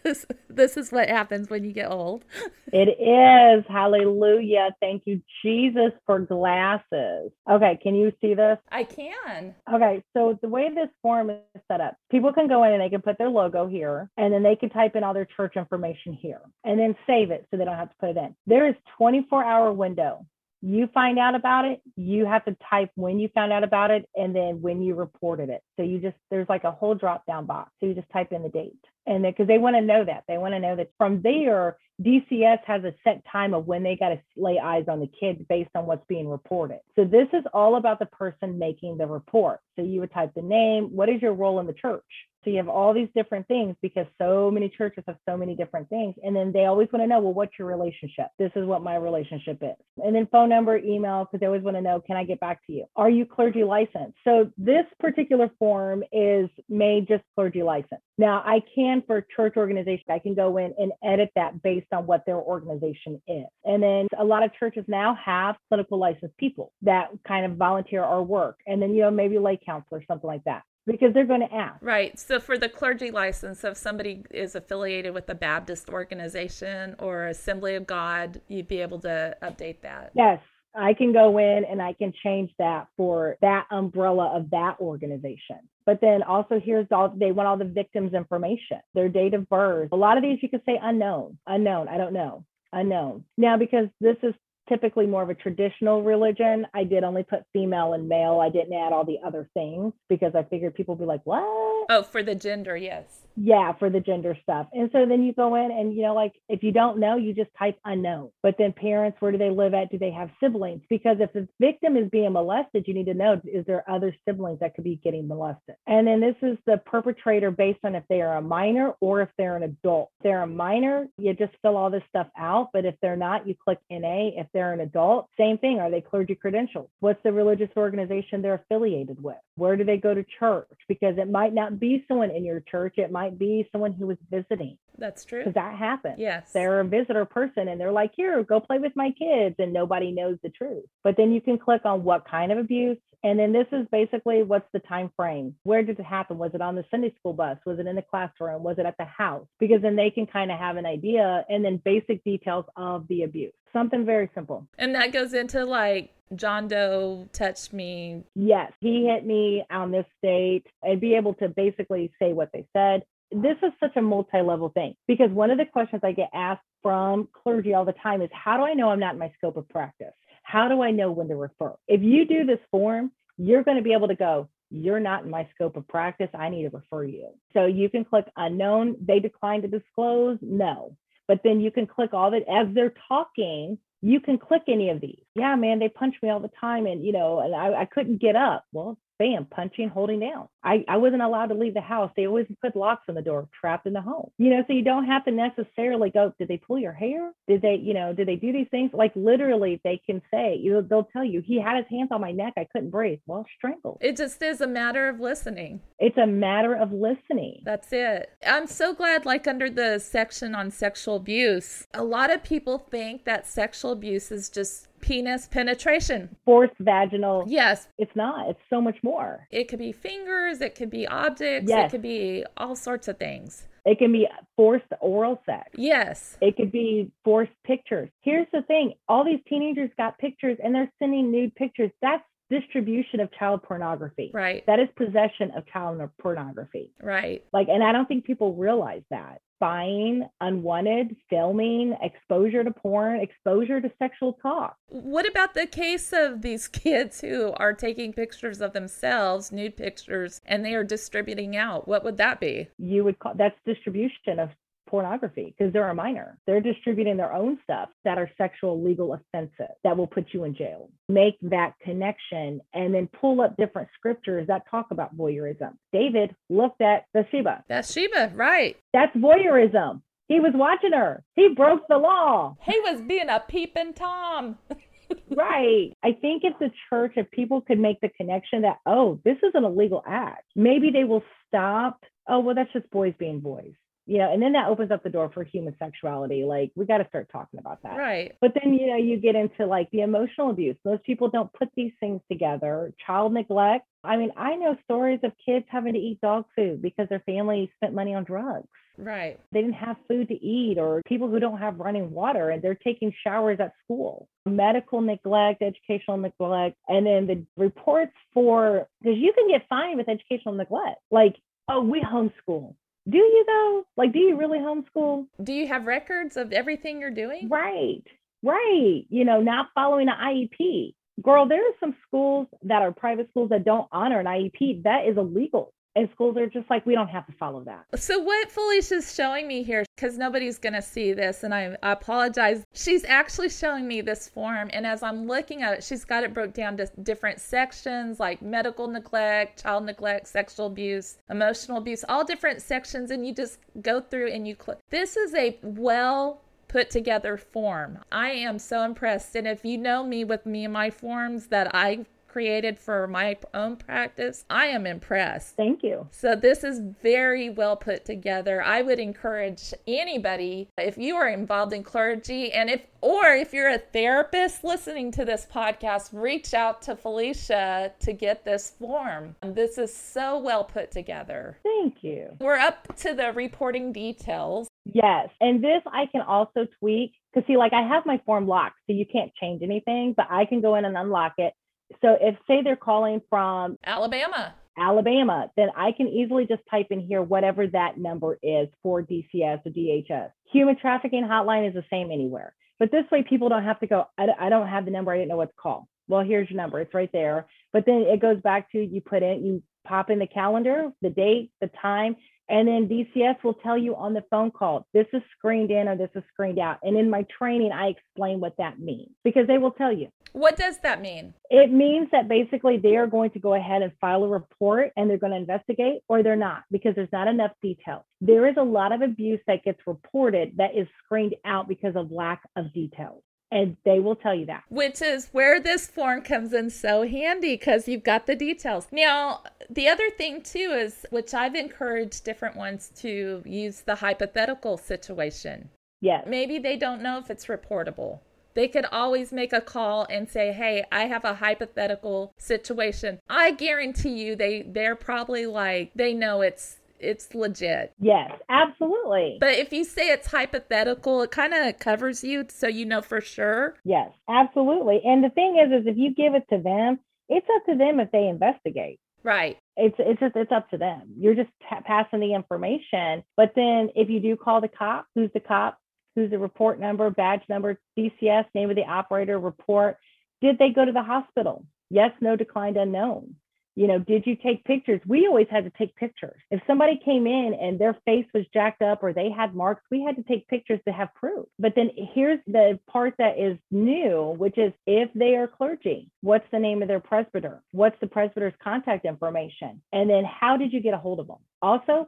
This this is what happens when you get old. it is. Hallelujah. Thank you, Jesus, for glasses. Okay, can you see this? I can. Okay, so the way this form is set up, people can go in and they can put their logo here, and then they can type in all their church information here, and then save it so they don't have to put it in. There is 24 hour window you find out about it, you have to type when you found out about it and then when you reported it. So you just, there's like a whole drop down box. So you just type in the date. And because they want to know that, they want to know that from there, DCS has a set time of when they got to lay eyes on the kids based on what's being reported. So this is all about the person making the report. So you would type the name, what is your role in the church? So you have all these different things because so many churches have so many different things. And then they always want to know, well, what's your relationship? This is what my relationship is. And then phone number, email, because they always want to know, can I get back to you? Are you clergy licensed? So this particular form is made just clergy licensed. Now I can for church organization, I can go in and edit that based on what their organization is. And then a lot of churches now have clinical licensed people that kind of volunteer our work. And then, you know, maybe lay counselor, something like that because they're going to ask. Right. So for the clergy license, if somebody is affiliated with a Baptist organization or Assembly of God, you'd be able to update that. Yes. I can go in and I can change that for that umbrella of that organization. But then also here's all they want all the victims' information, their date of birth. A lot of these you could say unknown, unknown, I don't know, unknown. Now, because this is typically more of a traditional religion. I did only put female and male. I didn't add all the other things because I figured people would be like, what? Oh, for the gender, yes yeah for the gender stuff. And so then you go in and you know like if you don't know you just type unknown. But then parents where do they live at? Do they have siblings? Because if the victim is being molested you need to know is there other siblings that could be getting molested? And then this is the perpetrator based on if they are a minor or if they're an adult. If they're a minor you just fill all this stuff out. But if they're not you click na if they're an adult same thing. Are they clergy credentials? What's the religious organization they're affiliated with? Where do they go to church? Because it might not be someone in your church. It might might be someone who was visiting. That's true. Because that happens. Yes. They're a visitor person and they're like, here, go play with my kids. And nobody knows the truth. But then you can click on what kind of abuse. And then this is basically what's the time frame? Where did it happen? Was it on the Sunday school bus? Was it in the classroom? Was it at the house? Because then they can kind of have an idea and then basic details of the abuse. Something very simple. And that goes into like John Doe touched me. Yes, he hit me on this date and be able to basically say what they said this is such a multi-level thing because one of the questions I get asked from clergy all the time is how do I know I'm not in my scope of practice? How do I know when to refer? If you do this form, you're going to be able to go, you're not in my scope of practice. I need to refer you. So you can click unknown. They decline to disclose. No. But then you can click all that as they're talking. You can click any of these. Yeah, man, they punch me all the time, and you know, and I, I couldn't get up. Well, bam, punching, holding down. I, I wasn't allowed to leave the house. They always put locks on the door, trapped in the home. You know, so you don't have to necessarily go, did they pull your hair? Did they, you know, did they do these things? Like literally, they can say, you know, they'll tell you, he had his hands on my neck. I couldn't breathe. Well, strangled. It just is a matter of listening. It's a matter of listening. That's it. I'm so glad, like under the section on sexual abuse, a lot of people think that sexual abuse is just penis penetration. Forced vaginal. Yes. It's not. It's so much more. It could be fingers, it could be objects, yes. it could be all sorts of things. It can be forced oral sex. Yes. It could be forced pictures. Here's the thing all these teenagers got pictures and they're sending nude pictures. That's distribution of child pornography. Right. That is possession of child pornography. Right. Like, and I don't think people realize that buying, unwanted filming, exposure to porn, exposure to sexual talk. What about the case of these kids who are taking pictures of themselves, nude pictures, and they are distributing out? What would that be? You would call that's distribution of pornography because they're a minor. They're distributing their own stuff that are sexual legal offenses that will put you in jail. Make that connection and then pull up different scriptures that talk about voyeurism. David looked at Bathsheba. That's Bathsheba, right. That's voyeurism. He was watching her. He broke the law. He was being a peeping Tom. right. I think if the church, if people could make the connection that, oh, this is an illegal act, maybe they will stop. Oh, well, that's just boys being boys you know, and then that opens up the door for human sexuality. Like we got to start talking about that. Right. But then, you know, you get into like the emotional abuse. Most people don't put these things together. Child neglect. I mean, I know stories of kids having to eat dog food because their family spent money on drugs. Right. They didn't have food to eat, or people who don't have running water and they're taking showers at school. Medical neglect, educational neglect, and then the reports for because you can get fined with educational neglect. Like, oh, we homeschool. Do you though? Like, do you really homeschool? Do you have records of everything you're doing? Right, right. You know, not following an IEP. Girl, there are some schools that are private schools that don't honor an IEP. That is illegal. And schools are just like, we don't have to follow that. So, what Falicia's showing me here, because nobody's going to see this, and I, I apologize, she's actually showing me this form. And as I'm looking at it, she's got it broke down to different sections like medical neglect, child neglect, sexual abuse, emotional abuse, all different sections. And you just go through and you click. This is a well put together form. I am so impressed. And if you know me with me and my forms that I created for my own practice, I am impressed. Thank you. So, this is very well put together. I would encourage anybody, if you are involved in clergy, and if, or if you're a therapist listening to this podcast, reach out to Falicia to get this form. This is so well put together. Thank you. We're up to the reporting details. Yes. And this I can also tweak because, see, like I have my form locked, so you can't change anything, but I can go in and unlock it so if say they're calling from Alabama, Alabama, then I can easily just type in here whatever that number is for DCS or DHS. Human trafficking hotline is the same anywhere. But this way, people don't have to go, I, I don't have the number, I didn't know what to call. Well, here's your number, it's right there. But then it goes back to you put in, you pop in the calendar, the date, the time, and then DCS will tell you on the phone call, this is screened in or this is screened out. And in my training, I explain what that means because they will tell you. What does that mean? It means that basically they are going to go ahead and file a report and they're going to investigate or they're not because there's not enough detail. There is a lot of abuse that gets reported that is screened out because of lack of details and they will tell you that. Which is where this form comes in so handy because you've got the details. Now, the other thing too is, which I've encouraged different ones to use the hypothetical situation. Yes. Maybe they don't know if it's reportable. They could always make a call and say, "Hey, I have a hypothetical situation." I guarantee you they they're probably like they know it's it's legit. Yes, absolutely. But if you say it's hypothetical, it kind of covers you so you know for sure. Yes, absolutely. And the thing is is if you give it to them, it's up to them if they investigate. Right. It's it's just it's up to them. You're just t- passing the information. But then if you do call the cop, who's the cop? Who's the report number, badge number, DCS, name of the operator, report? Did they go to the hospital? Yes, no, declined, unknown you know, did you take pictures? We always had to take pictures. If somebody came in and their face was jacked up or they had marks, we had to take pictures to have proof. But then here's the part that is new, which is if they are clergy, what's the name of their presbyter? What's the presbyter's contact information? And then how did you get a hold of them? Also,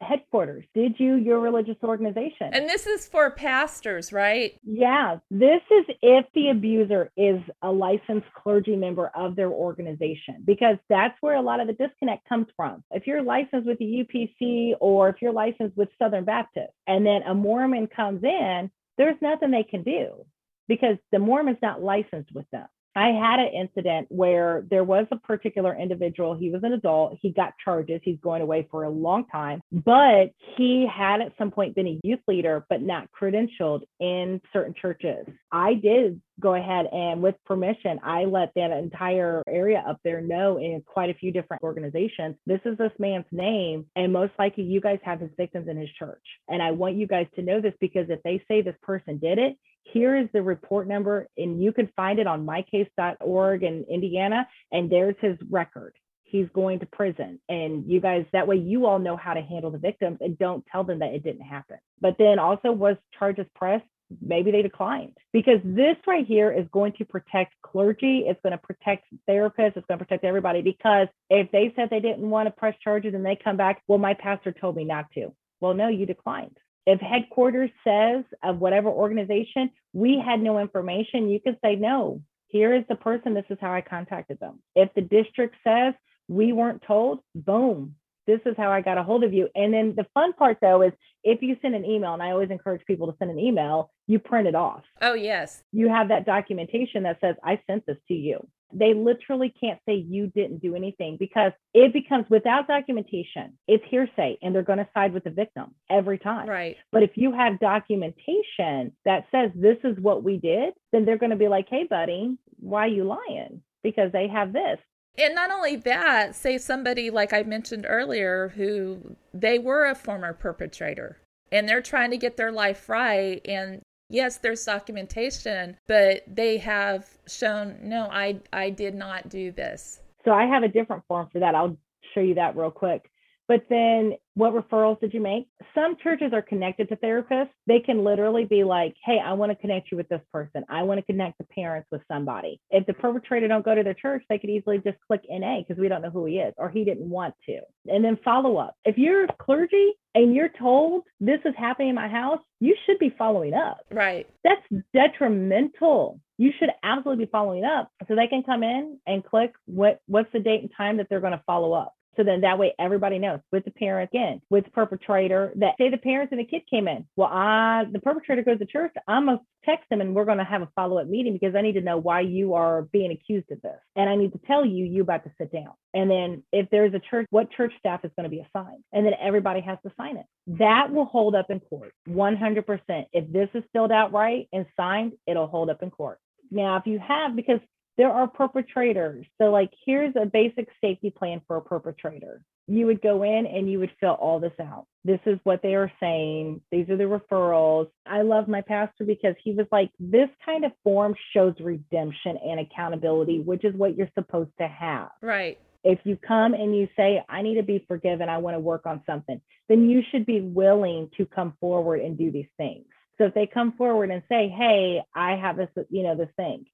headquarters? Did you your religious organization? And this is for pastors, right? Yeah, this is if the abuser is a licensed clergy member of their organization, because that's where a lot of the disconnect comes from. If you're licensed with the UPC or if you're licensed with Southern Baptist, and then a Mormon comes in, there's nothing they can do because the Mormon's not licensed with them. I had an incident where there was a particular individual, he was an adult, he got charges, he's going away for a long time, but he had at some point been a youth leader, but not credentialed in certain churches. I did go ahead and with permission, I let that entire area up there know in quite a few different organizations, this is this man's name. And most likely you guys have his victims in his church. And I want you guys to know this because if they say this person did it, here is the report number, and you can find it on mycase.org in Indiana, and there's his record. He's going to prison. And you guys, that way you all know how to handle the victims and don't tell them that it didn't happen. But then also, was charges pressed? Maybe they declined because this right here is going to protect clergy. It's going to protect therapists. It's going to protect everybody because if they said they didn't want to press charges and they come back, well, my pastor told me not to. Well, no, you declined. If headquarters says of whatever organization, we had no information, you can say, no, here is the person. This is how I contacted them. If the district says we weren't told, boom, this is how I got a hold of you. And then the fun part though is if you send an email, and I always encourage people to send an email, you print it off. Oh, yes. You have that documentation that says, I sent this to you. They literally can't say you didn't do anything because it becomes without documentation, it's hearsay and they're going to side with the victim every time. Right. But if you have documentation that says this is what we did, then they're going to be like, hey, buddy, why are you lying? Because they have this. And not only that, say somebody like I mentioned earlier who they were a former perpetrator and they're trying to get their life right and yes, there's documentation, but they have shown no, I I did not do this. So I have a different form for that. I'll show you that real quick. But then what referrals did you make? Some churches are connected to therapists. They can literally be like, hey, I want to connect you with this person. I want to connect the parents with somebody. If the perpetrator don't go to their church, they could easily just click NA because we don't know who he is or he didn't want to. And then follow up. If you're clergy and you're told this is happening in my house, you should be following up. Right. That's detrimental. You should absolutely be following up so they can come in and click what what's the date and time that they're going to follow up. So then that way everybody knows with the parent again, with the perpetrator that say the parents and the kid came in. Well, I the perpetrator goes to church. I'm gonna text them and we're gonna have a follow-up meeting because I need to know why you are being accused of this. And I need to tell you you about to sit down. And then if there's a church, what church staff is going to be assigned? And then everybody has to sign it. That will hold up in court 100%. If this is filled out right and signed, it'll hold up in court. Now, if you have, because there are perpetrators. So, like, here's a basic safety plan for a perpetrator. You would go in and you would fill all this out. This is what they are saying. These are the referrals. I love my pastor because he was like, this kind of form shows redemption and accountability, which is what you're supposed to have. Right. If you come and you say, I need to be forgiven, I want to work on something, then you should be willing to come forward and do these things. So if they come forward and say, Hey, I have this, you know, this thing,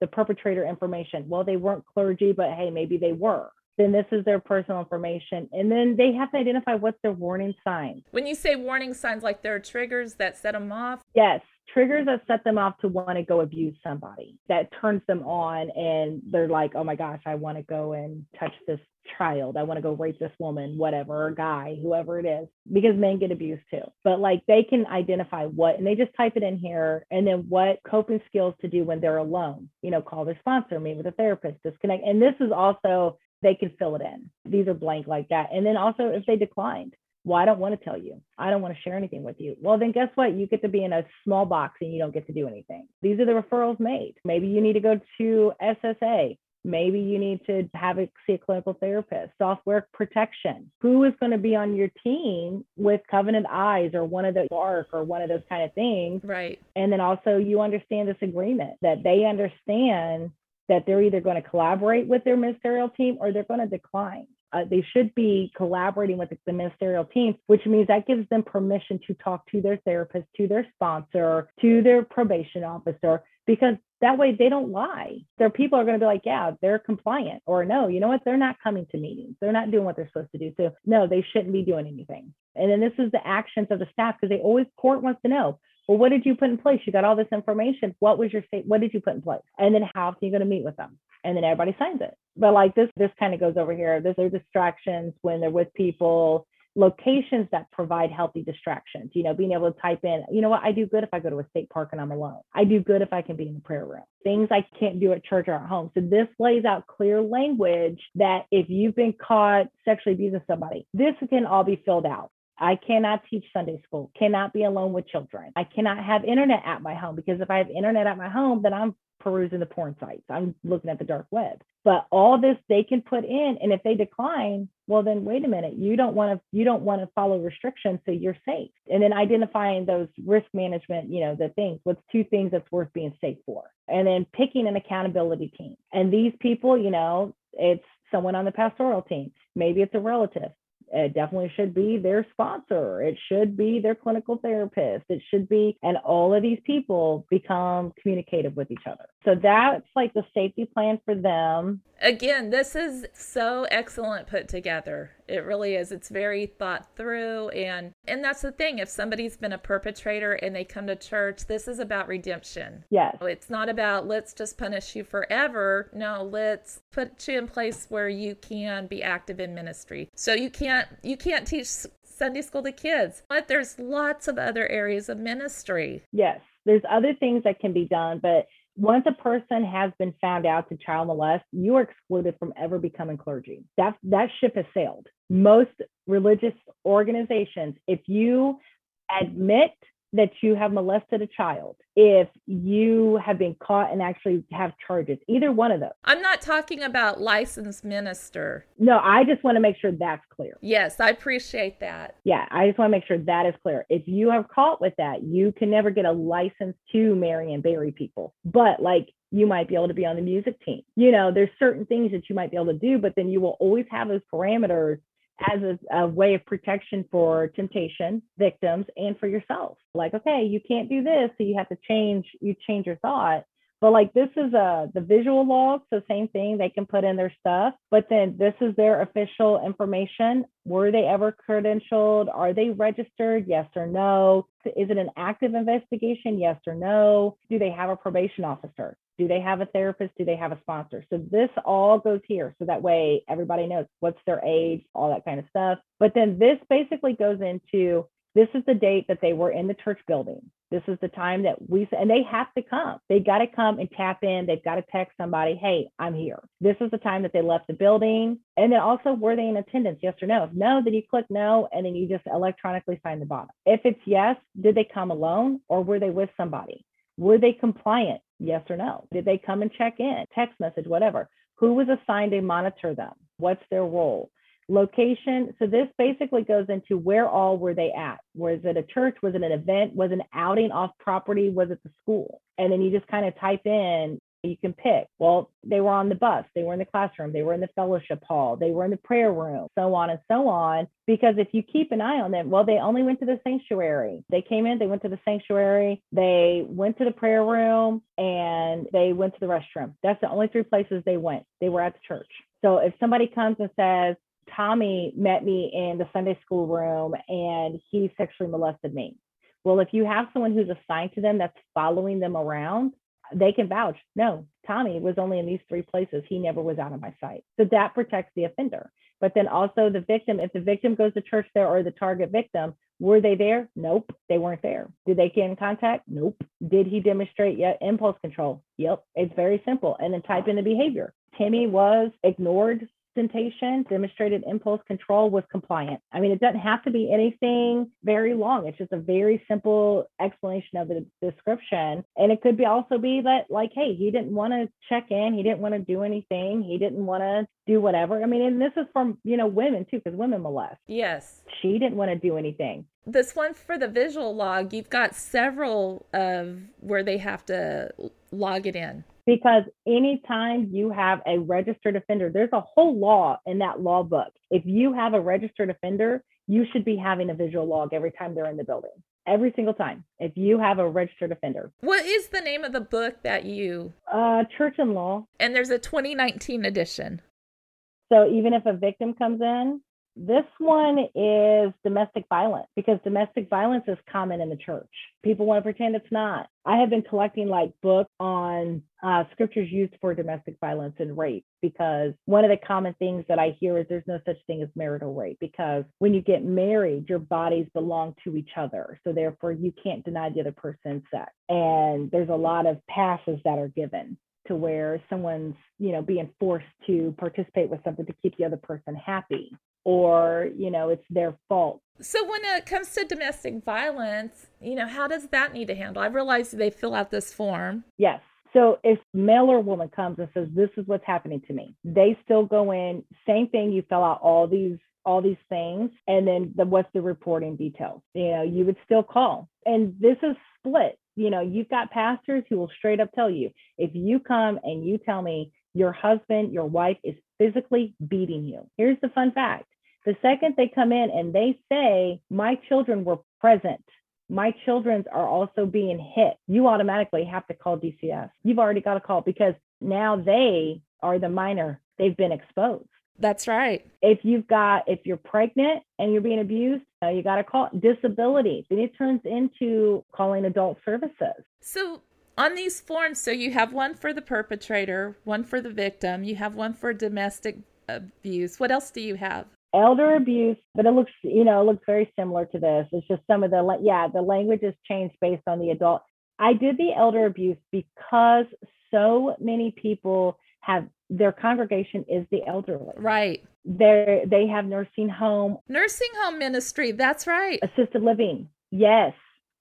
the perpetrator information. Well, they weren't clergy, but hey, maybe they were. Then this is their personal information. And then they have to identify what's their warning signs. When you say warning signs, like there are triggers that set them off? Yes, triggers that set them off to want to go abuse somebody, that turns them on, and they're like, oh my gosh, I want to go and touch this child. I want to go rape this woman, whatever, or guy, whoever it is, because men get abused too. But like they can identify what, and they just type it in here, and then what coping skills to do when they're alone. You know, call their sponsor, meet with a therapist, disconnect. And this is also, they can fill it in. These are blank like that. And then also if they declined, well, I don't want to tell you. I don't want to share anything with you. Well, then guess what? You get to be in a small box and you don't get to do anything. These are the referrals made. Maybe you need to go to SSA. Maybe you need to have a see a clinical therapist, software protection. Who is going to be on your team with Covenant Eyes or one of the ARC or one of those kind of things? Right. And then also you understand this agreement that they understand that they're either going to collaborate with their ministerial team or they're going to decline. Uh, they should be collaborating with the ministerial team, which means that gives them permission to talk to their therapist, to their sponsor, to their probation officer, because that way they don't lie. Their people are going to be like, yeah, they're compliant, or no, you know what? They're not coming to meetings. They're not doing what they're supposed to do. So, no, they shouldn't be doing anything. And then this is the actions of the staff because they always, court wants to know, well, what did you put in place? You got all this information. What was your state? What did you put in place? And then how are you going to meet with them? And then everybody signs it. But like this, this kind of goes over here. There's are distractions when they're with people, locations that provide healthy distractions. You know, being able to type in, you know what, I do good if I go to a state park and I'm alone. I do good if I can be in the prayer room. Things I can't do at church or at home. So this lays out clear language that if you've been caught sexually abusing somebody, this can all be filled out. I cannot teach Sunday school, cannot be alone with children. I cannot have internet at my home because if I have internet at my home, then I'm perusing the porn sites. I'm looking at the dark web. But all this they can put in, and if they decline, well then wait a minute, you don't want to you don't want to follow restrictions, so you're safe. And then identifying those risk management, you know, the things. What's two things that's worth being safe for? And then picking an accountability team. And these people, you know, it's someone on the pastoral team. Maybe it's a relative it definitely should be their sponsor. It should be their clinical therapist. It should be, and all of these people become communicative with each other. So that's like the safety plan for them. Again, this is so excellent put together. It really is. It's very thought through and and that's the thing. If somebody's been a perpetrator and they come to church, this is about redemption. Yes. It's not about let's just punish you forever. No, let's put you in place where you can be active in ministry. So you can't you can't teach Sunday school to kids. But there's lots of other areas of ministry. Yes, there's other things that can be done, but once a person has been found out to child molest, you are excluded from ever becoming clergy. That that ship has sailed. Most religious organizations, if you admit that you have molested a child, if you have been caught and actually have charges, either one of those. I'm not talking about licensed minister. No, I just want to make sure that's clear. Yes, I appreciate that. Yeah, I just want to make sure that is clear. If you have caught with that, you can never get a license to marry and bury people. But like you might be able to be on the music team. You know, there's certain things that you might be able to do, but then you will always have those parameters as a, a, way of protection for temptation victims and for yourself. Like okay you can't do this so you have to change you change your thought but like this is a the visual log so same thing they can put in their stuff but then this is their official information were they ever credentialed are they registered yes or no is it an active investigation yes or no do they have a probation officer do they have a therapist? Do they have a sponsor? So this all goes here. So that way everybody knows what's their age, all that kind of stuff. But then this basically goes into this is the date that they were in the church building. This is the time that we, and they have to come. They got to come and tap in. They've got to text somebody, hey, I'm here. This is the time that they left the building. And then also, were they in attendance? Yes or no? If no, then you click no, and then you just electronically sign the bottom. If it's yes, did they come alone or were they with somebody? Were they compliant? Yes or no? Did they come and check in? Text message, whatever. Who was assigned to monitor them? What's their role? Location. So this basically goes into where all were they at? Was it a church? Was it an event? Was an outing off property? Was it the school? And then you just kind of type in you can pick. Well, they were on the bus, they were in the classroom, they were in the fellowship hall, they were in the prayer room, so on and so on. Because if you keep an eye on them, well, they only went to the sanctuary. They came in, they went to the sanctuary, they went to the prayer room, and they went to the restroom. That's the only three places they went. They were at the church. So if somebody comes and says, Tommy met me in the Sunday school room and he sexually molested me. Well, if you have someone who's assigned to them that's following them around, they can vouch no tommy was only in these three places. He never was out of my sight. So that protects the offender. But then also the victim if the victim goes to church there or the target victim were they there? Nope they weren't there. Did they get in contact? Nope. Did he demonstrate yet impulse control? Yep it's very simple. And then type in the behavior. Timmy was ignored temptation, demonstrated impulse control was compliant. I mean, it doesn't have to be anything very long. It's just a very simple explanation of the description. And it could be also be that, like, hey, he didn't want to check in, he didn't want to do anything, he didn't want to do whatever. I mean, and this is from, you know, women too, because women molest. Yes. She didn't want to do anything. This one for the visual log, you've got several of where they have to log it in because anytime you have a registered offender, there's a whole law in that law book. If you have a registered offender, you should be having a visual log every time they're in the building. Every single time, if you have a registered offender. What is the name of the book that you? Uh, Church and Law. And there's a 2019 edition. So even if a victim comes in, this one is domestic violence because domestic violence is common in the church. People want to pretend it's not. I have been collecting like books on uh, scriptures used for domestic violence and rape because one of the common things that I hear is there's no such thing as marital rape because when you get married, your bodies belong to each other. So therefore, you can't deny the other person's sex. And there's a lot of passes that are given to where someone's you know being forced to participate with something to keep the other person happy or you know it's their fault. So when it comes to domestic violence you know how does that need to handle? I realize they fill out this form. Yes. So if male or woman comes and says this is what's happening to me they still go in same thing you fill out all these all these things and then the, what's the reporting details? You know you would still call. And this is split. You know you've got pastors who will straight up tell you if you come and you tell me your husband, your wife is physically beating you. Here's the fun fact the second they come in and they say, My children were present, my children's are also being hit, you automatically have to call DCS. You've already got to call because now they are the minor, they've been exposed. That's right. If you've got, if you're pregnant and you're being abused, you got to call disability. Then it turns into calling adult services. So on these forms, so you have one for the perpetrator, one for the victim, you have one for domestic abuse. What else do you have? Elder abuse, but it looks, you know, it looks very similar to this. It's just some of the, yeah, the language has changed based on the adult. I did the elder abuse because so many people have their congregation is the elderly. Right. They they have nursing home, nursing home ministry. That's right. Assisted living. Yes.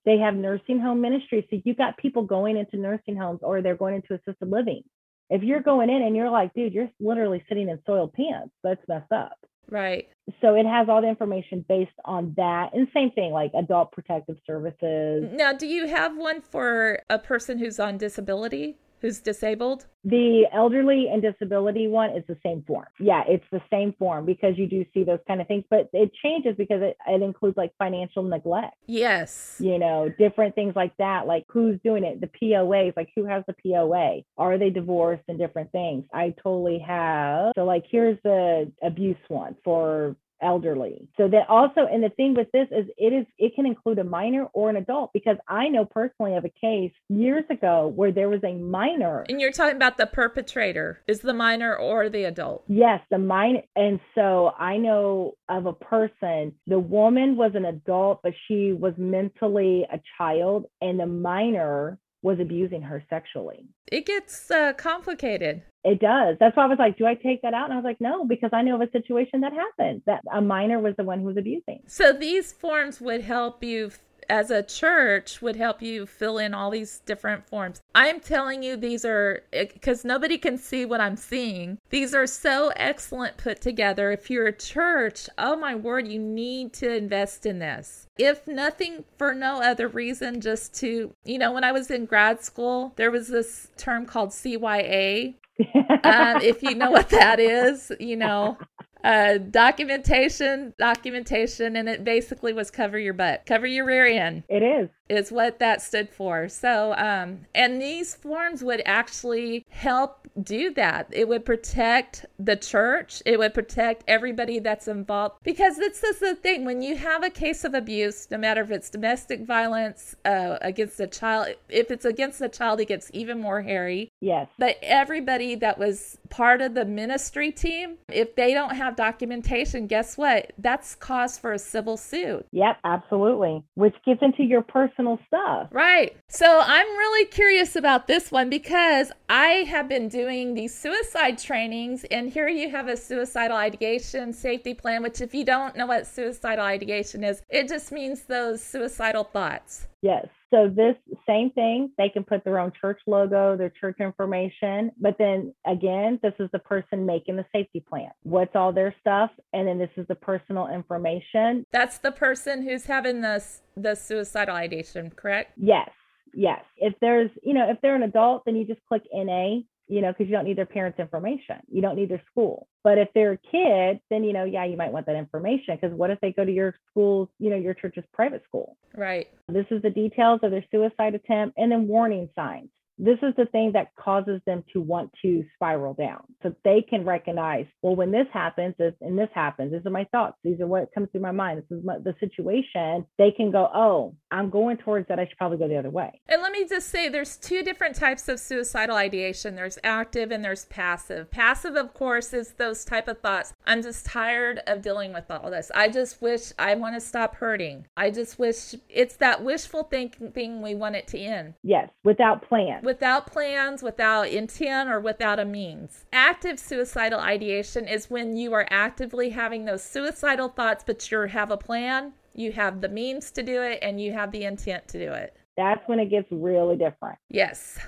They have nursing home ministry. So you got people going into nursing homes or they're going into assisted living. If you're going in and you're like, dude, you're literally sitting in soiled pants, that's messed up. Right. So it has all the information based on that. And same thing, like adult protective services. Now, do you have one for a person who's on disability? Who's disabled? The elderly and disability one is the same form. Yeah, it's the same form because you do see those kind of things, but it changes because it, it includes like financial neglect. Yes. You know, different things like that, like who's doing it, the POAs, like who has the POA? Are they divorced and different things? I totally have. So, like, here's the abuse one for elderly. So that also, and the thing with this is it is it can include a minor or an adult because I know personally of a case years ago where there was a minor. And you're talking about the perpetrator is the minor or the adult? Yes, the minor. And so I know of a person, the woman was an adult, but she was mentally a child, and the minor was abusing her sexually. It gets uh, complicated. It does. That's why I was like, do I take that out? And I was like, no, because I know of a situation that happened that a minor was the one who was abusing. So these forms would help you as a church would help you fill in all these different forms. I'm telling you, these are because eh, nobody can see what I'm seeing. These are so excellent put together. If you're a church, oh my word, you need to invest in this. If nothing for no other reason, just to, you know, when I was in grad school, there was this term called CYA. um, if you know what that is, you know, uh, documentation, documentation, and it basically was cover your butt, cover your rear end. It is is what that stood for. So, um, and these forms would actually help do that. It would protect the church. It would protect everybody that's involved because this is the thing. When you have a case of abuse, no matter if it's domestic violence uh, against a child, if it's against a child, it gets even more hairy. Yes. But everybody that was part of the ministry team, if they don't have documentation, guess what? That's cause for a civil suit. Yep, absolutely. Which gets into your personal personal stuff. Right. So I'm really curious about this one because I have been doing these suicide trainings, and here you have a suicidal ideation safety plan, which, if you don't know what suicidal ideation is, it just means those suicidal thoughts. Yes. So this same thing, they can put their own church logo, their church information, but then again, this is the person making the safety plan. What's all their stuff, and then this is the personal information. That's the person who's having the the suicidal ideation, correct? Yes. Yes. If there's, you know, if they're an adult, then you just click NA you know, because you don't need their parents' information. You don't need their school. But if they're a kid, then, you know, yeah, you might want that information because what if they go to your school's, you know, your church's private school? Right. This is the details of their suicide attempt and then warning signs this is the thing that causes them to want to spiral down. So they can recognize, well, when this happens, this and this happens, these are my thoughts. These are what comes through my mind. This is my, the situation. They can go, oh, I'm going towards that. I should probably go the other way. And let me just say, there's two different types of suicidal ideation. There's active and there's passive. Passive, of course, is those type of thoughts. I'm just tired of dealing with all this. I just wish I want to stop hurting. I just wish it's that wishful thinking thing we want it to end. Yes, without plans. without plans, without intent, or without a means. Active suicidal ideation is when you are actively having those suicidal thoughts, but you have a plan, you have the means to do it, and you have the intent to do it. That's when it gets really different. Yes.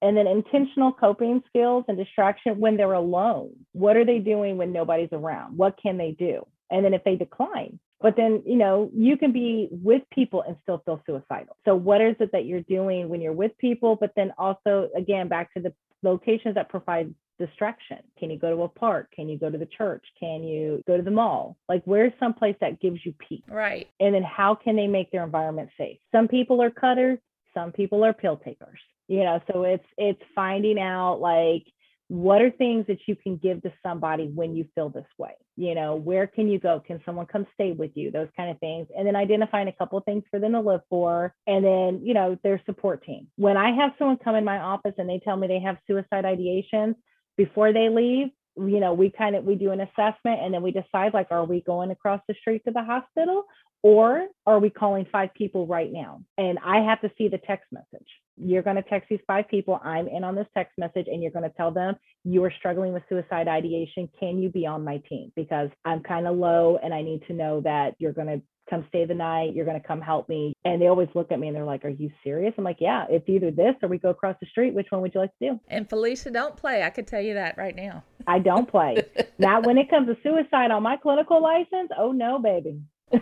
And then intentional coping skills and distraction when they're alone. What are they doing when nobody's around? What can they do? And then if they decline, but then you know you can be with people and still feel suicidal so what is it that you're doing when you're with people but then also again back to the locations that provide distraction. Can you go to a park? Can you go to the church? Can you go to the mall? Like where's some place that gives you peace? Right. And then how can they make their environment safe? Some people are cutters some people are pill takers you know? So it's it's finding out like what are things that you can give to somebody when you feel this way? You know where can you go? Can someone come stay with you? Those kind of things. And then identifying a couple of things for them to live for. And then you know their support team. When i have someone come in my office and they tell me they have suicide ideations before they leave you know, we kind of we do an assessment and then we decide like, are we going across the street to the hospital or are we calling five people right now? And I have to see the text message. You're going to text these five people. I'm in on this text message, and you're going to tell them you are struggling with suicide ideation. Can you be on my team? Because I'm kind of low and I need to know that you're going to come stay the night. You're going to come help me. And they always look at me and they're like, Are you serious? I'm like, Yeah, it's either this or we go across the street. Which one would you like to do? And Falicia, don't play. I could tell you that right now. I don't play. now, when it comes to suicide on my clinical license, oh no, baby.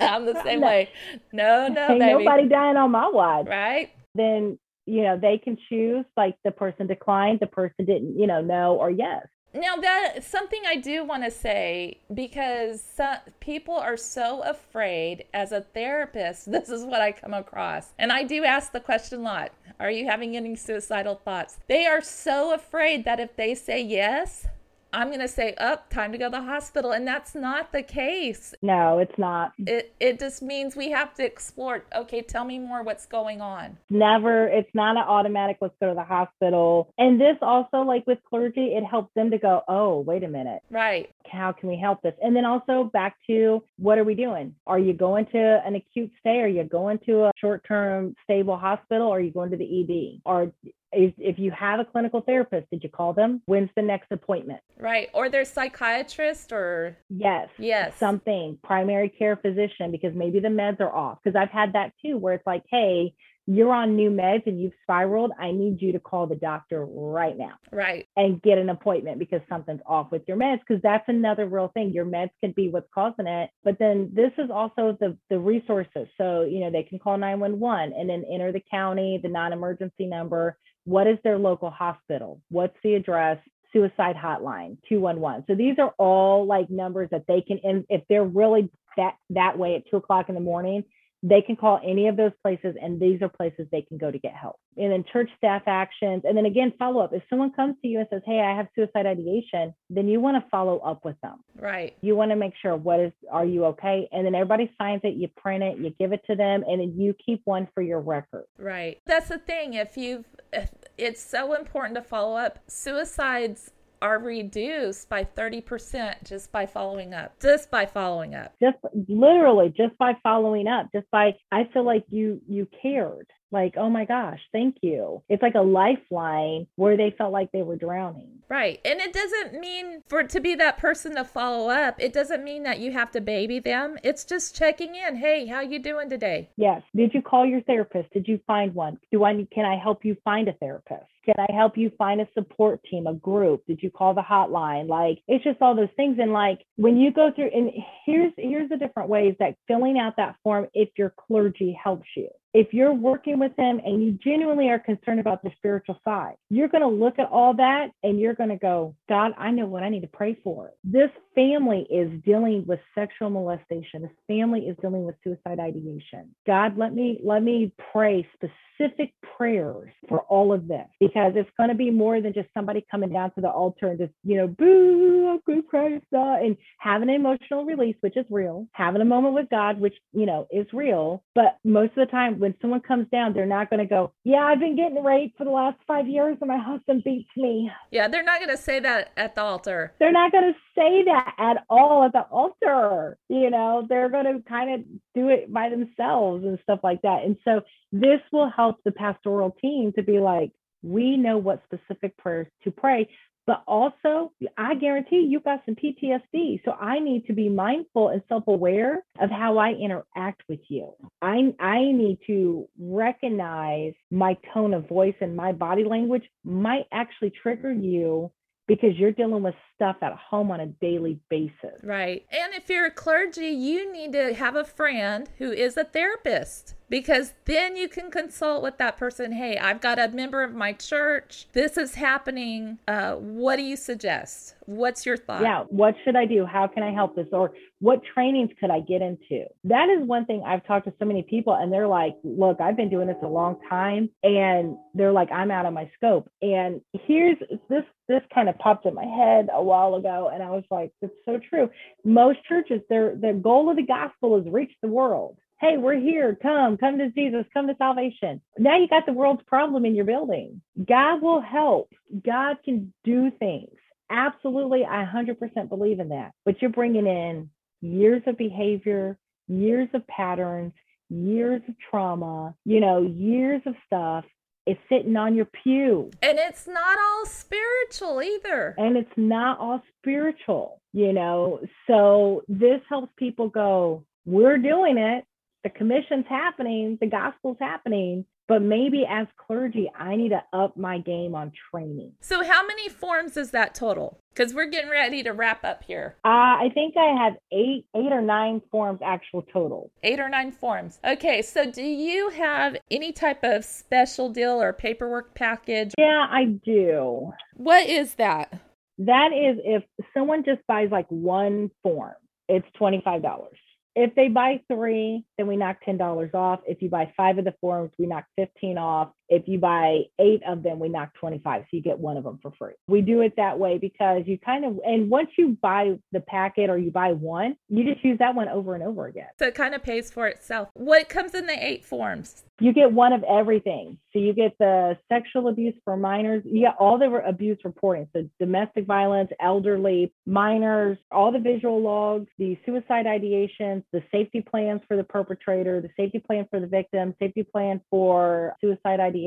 I'm the same no. way. No, no, Ain't baby. nobody dying on my watch. Right. Then, you know, they can choose like the person declined, the person didn't, you know, no or yes now that something I do want to say because some, people are so afraid as a therapist. This is what I come across, and I do ask the question a lot: Are you having any suicidal thoughts? They are so afraid that if they say yes, I'm going to say, up, oh, time to go to the hospital. And that's not the case. No, it's not. It, it just means we have to explore. Okay, tell me more what's going on. Never, it's not an automatic, let's go to the hospital. And this also, like with clergy, it helps them to go, oh, wait a minute. Right. How can we help this? And then also back to what are we doing? Are you going to an acute stay? Are you going to a short term stable hospital? Or are you going to the ED? Or if, if you have a clinical therapist, did you call them? When's the next appointment? Right. Or their psychiatrist or yes. Yes. Something, primary care physician, because maybe the meds are off. Because I've had that too, where it's like, hey, you're on new meds and you've spiraled, I need you to call the doctor right now. Right. And get an appointment because something's off with your meds. Because that's another real thing. Your meds could be what's causing it. But then this is also the the resources. So, you know, they can call 911 and then enter the county, the non-emergency number. What is their local hospital? What's the address? Suicide hotline 211. So these are all like numbers that they can, and if they're really that that way at two o'clock in the morning, they can call any of those places and these are places they can go to get help. And then church staff actions and then again follow up. If someone comes to you and says hey i have suicide ideation then you want to follow up with them. Right. You want to make sure what is are you okay? And then everybody signs it you print it you give it to them and then you keep one for your record. Right. That's the thing if you've if it's so important to follow up. Suicides are reduced by 30% just by following up just by following up. Just literally just by following up just by i feel like you you cared like oh my gosh thank you it's like a lifeline where they felt like they were drowning right and it doesn't mean for to be that person to follow up it doesn't mean that you have to baby them it's just checking in hey how you doing today yes did you call your therapist did you find one do i can i help you find a therapist can I help you find a support team, a group? Did you call the hotline? Like it's just all those things. And like when you go through, and here's here's the different ways that filling out that form, if your clergy helps you. If you're working with them and you genuinely are concerned about the spiritual side, you're going to look at all that and you're going to go, God, I know what I need to pray for. This family is dealing with sexual molestation. This family is dealing with suicide ideation. God, let me let me pray specific prayers for all of this because it's going to be more than just somebody coming down to the altar and just, you know, boo, Christ, uh, and having an emotional release, which is real, having a moment with God, which, you know, is real. But most of the time, when someone comes down, they're not going to go, yeah, I've been getting raped for the last five years and my husband beats me. Yeah, they're not going to say that at the altar. They're not going to say that at all at the altar. You know, they're going to kind of do it by themselves and stuff like that. And so this will help the pastoral team to be like, we know what specific prayers to pray, but also I guarantee you got some PTSD. So I need to be mindful and self-aware of how I interact with you. I I need to recognize my tone of voice and my body language might actually trigger you because you're dealing with stuff at home on a daily basis. Right. And if you're a clergy, you need to have a friend who is a therapist because then you can consult with that person. Hey, I've got a member of my church. This is happening. Uh, what do you suggest? What's your thought? Yeah. What should I do? How can I help this? Or what trainings could I get into? That is one thing I've talked to so many people and they're like, look, I've been doing this a long time. And they're like, I'm out of my scope. And here's this, this kind of popped in my head a while ago. And I was like, it's so true. Most churches, their, their goal of the gospel is reach the world hey, we're here. Come, come to Jesus, come to salvation. Now you got the world's problem in your building. God will help. God can do things absolutely, I 100% believe in that. But you're bringing in years of behavior, years of patterns, years of trauma, you know, years of stuff is sitting on your pew. And it's not all spiritual either. And it's not all spiritual, you know. So this helps people go, we're doing it. The commission's happening, the gospel's happening but maybe as clergy, I need to up my game on training. So, how many forms is that total? Because we're getting ready to wrap up here. Uh, I think I have eight, eight or nine forms actual total. Eight or nine forms. Okay, so do you have any type of special deal or paperwork package? Yeah, I do. What is that? That is if someone just buys like one form, it's twenty five dollars. If they buy three, then we knock $10 off. If you buy five of the forms, we knock 15 off. If you buy eight of them, we knock 25. So you get one of them for free. We do it that way because you kind of, and once you buy the packet or you buy one, you just use that one over and over again. So it kind of pays for itself. What comes in the eight forms? You get one of everything. So you get the sexual abuse for minors, you get all the abuse reporting. So domestic violence, elderly, minors, all the visual logs, the suicide ideations, the safety plans for the perpetrator, the safety plan for the victim, safety plan for suicide ideation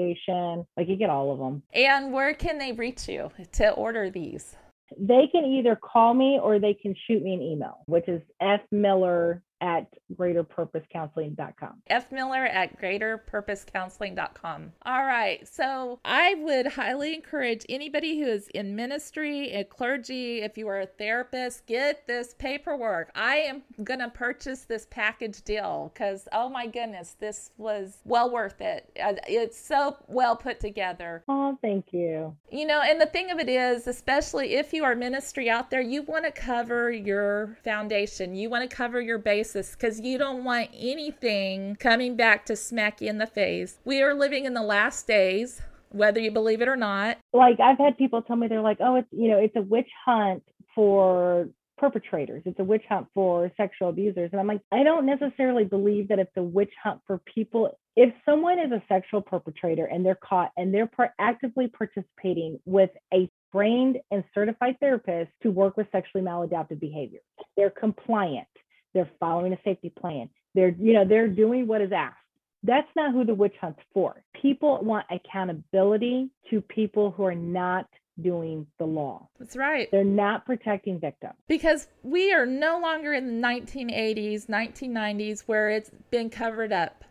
like you get all of them. And where can they reach you to order these? They can either call me or they can shoot me an email, which is fmiller at greaterpurposecounseling.com. F. Miller at greaterpurposecounseling.com. All right. So I would highly encourage anybody who is in ministry, a clergy, if you are a therapist, get this paperwork. I am going to purchase this package deal because, oh my goodness, this was well worth it. It's so well put together. Oh, thank you. You know, and the thing of it is, especially if you are ministry out there, you want to cover your foundation, you want to cover your base basis because you don't want anything coming back to smack you in the face. We are living in the last days, whether you believe it or not. Like I've had people tell me they're like, "Oh, it's you know, it's a witch hunt for perpetrators. It's a witch hunt for sexual abusers." And I'm like, I don't necessarily believe that it's a witch hunt for people. If someone is a sexual perpetrator and they're caught and they're actively participating with a trained and certified therapist to work with sexually maladaptive behavior, they're compliant they're following a safety plan. They're, you know, they're doing what is asked. That's not who the witch hunt's for. People want accountability to people who are not doing the law. That's right. They're not protecting victims. Because we are no longer in the 1980s, 1990s where it's been covered up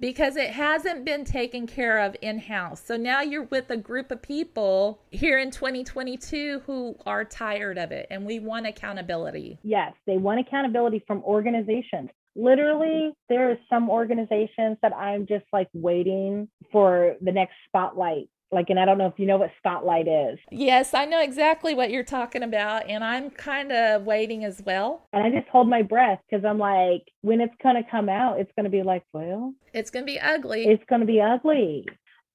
because it hasn't been taken care of in house. So now you're with a group of people here in 2022 who are tired of it and we want accountability. Yes, they want accountability from organizations. Literally, there are some organizations that I'm just like waiting for the next spotlight like and i don't know if you know what spotlight is. Yes i know exactly what you're talking about and i'm kind of waiting as well. And i just hold my breath because i'm like when it's going to come out it's going to be like well it's going to be ugly. it's going to be ugly.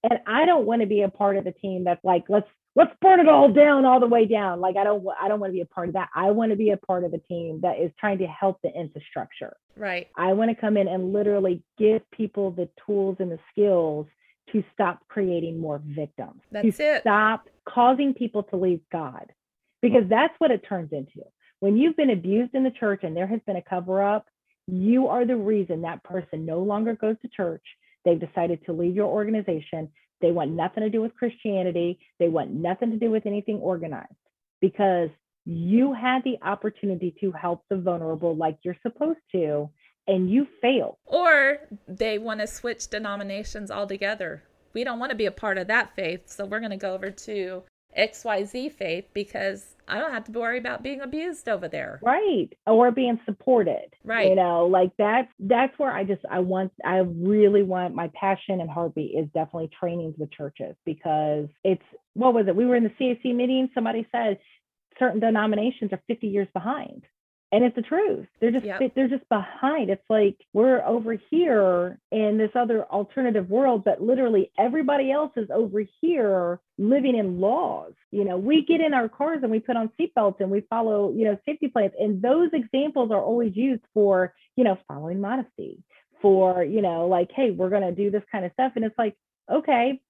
And i don't want to be a part of the team that's like let's let's burn it all down all the way down. Like i don't i don't want to be a part of that. I want to be a part of a team that is trying to help the infrastructure. Right. I want to come in and literally give people the tools and the skills to stop creating more victims. That's to it. Stop causing people to leave God. Because that's what it turns into. When you've been abused in the church and there has been a cover up, you are the reason that person no longer goes to church. They've decided to leave your organization. They want nothing to do with Christianity. They want nothing to do with anything organized because you had the opportunity to help the vulnerable like you're supposed to and you fail. Or they want to switch denominations altogether. We don't want to be a part of that faith, so we're going to go over to XYZ faith because I don't have to worry about being abused over there. Right. Or being supported. Right. You know, like that's that's where I just I want I really want my passion and heartbeat is definitely trainings with churches because it's what was it? We were in the CAC meeting, somebody said certain denominations are 50 years behind and it's the truth. They're just yep. they're just behind. It's like we're over here in this other alternative world but literally everybody else is over here living in laws. You know we get in our cars and we put on seatbelts and we follow you know safety plans. And those examples are always used for you know following modesty for you know like hey we're going to do this kind of stuff. And it's like okay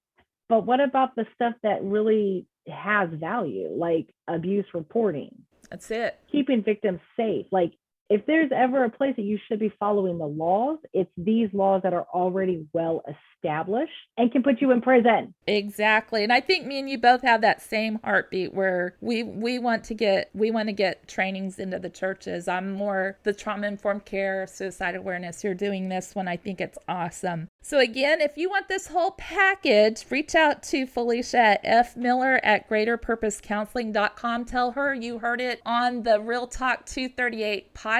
But what about the stuff that really has value, like abuse reporting, That's it. keeping victims safe? Like, if there's ever a place that you should be following the laws, it's these laws that are already well established and can put you in prison. Exactly. And I think me and you both have that same heartbeat where we we want to get we want to get trainings into the churches. I'm more the trauma informed care, suicide awareness. You're doing this one. I think it's awesome. So again, if you want this whole package, reach out to Falicia at F Miller at greaterpurposecounseling.com. Tell her you heard it on the Real Talk 238 podcast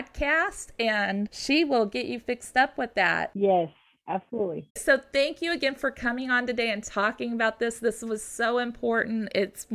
and she will get you fixed up with that. Yes, absolutely. So thank you again for coming on today and talking about this. This was so important. It's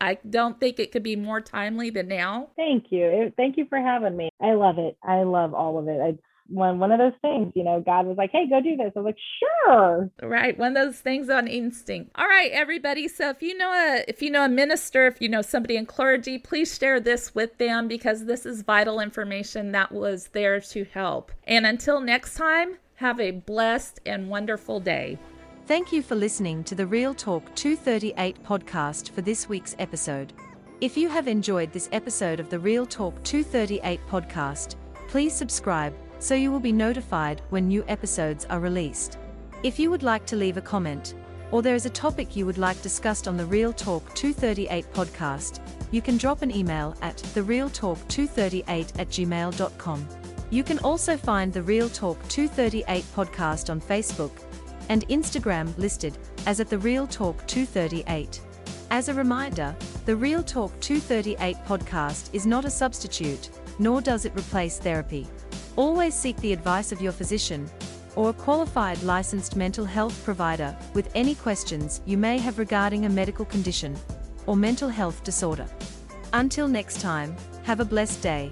I don't think it could be more timely than now. Thank you. Thank you for having me. I love it. I love all of it. It's one one of those things, you know, God was like, "Hey, go do this." I was like, "Sure." Right, one of those things on instinct. All right, everybody. So if you know a if you know a minister, if you know somebody in clergy, please share this with them because this is vital information that was there to help. And until next time, have a blessed and wonderful day. Thank you for listening to the Real Talk 238 podcast for this week's episode. If you have enjoyed this episode of the Real Talk 238 podcast, please subscribe so you will be notified when new episodes are released. If you would like to leave a comment, or there is a topic you would like discussed on the Real Talk 238 podcast, you can drop an email at therealtalk238 at gmail.com. You can also find the Real Talk 238 podcast on Facebook and Instagram listed as at the Real Talk 238. As a reminder, the Real Talk 238 podcast is not a substitute, nor does it replace therapy. Always seek the advice of your physician or a qualified licensed mental health provider with any questions you may have regarding a medical condition or mental health disorder. Until next time, have a blessed day.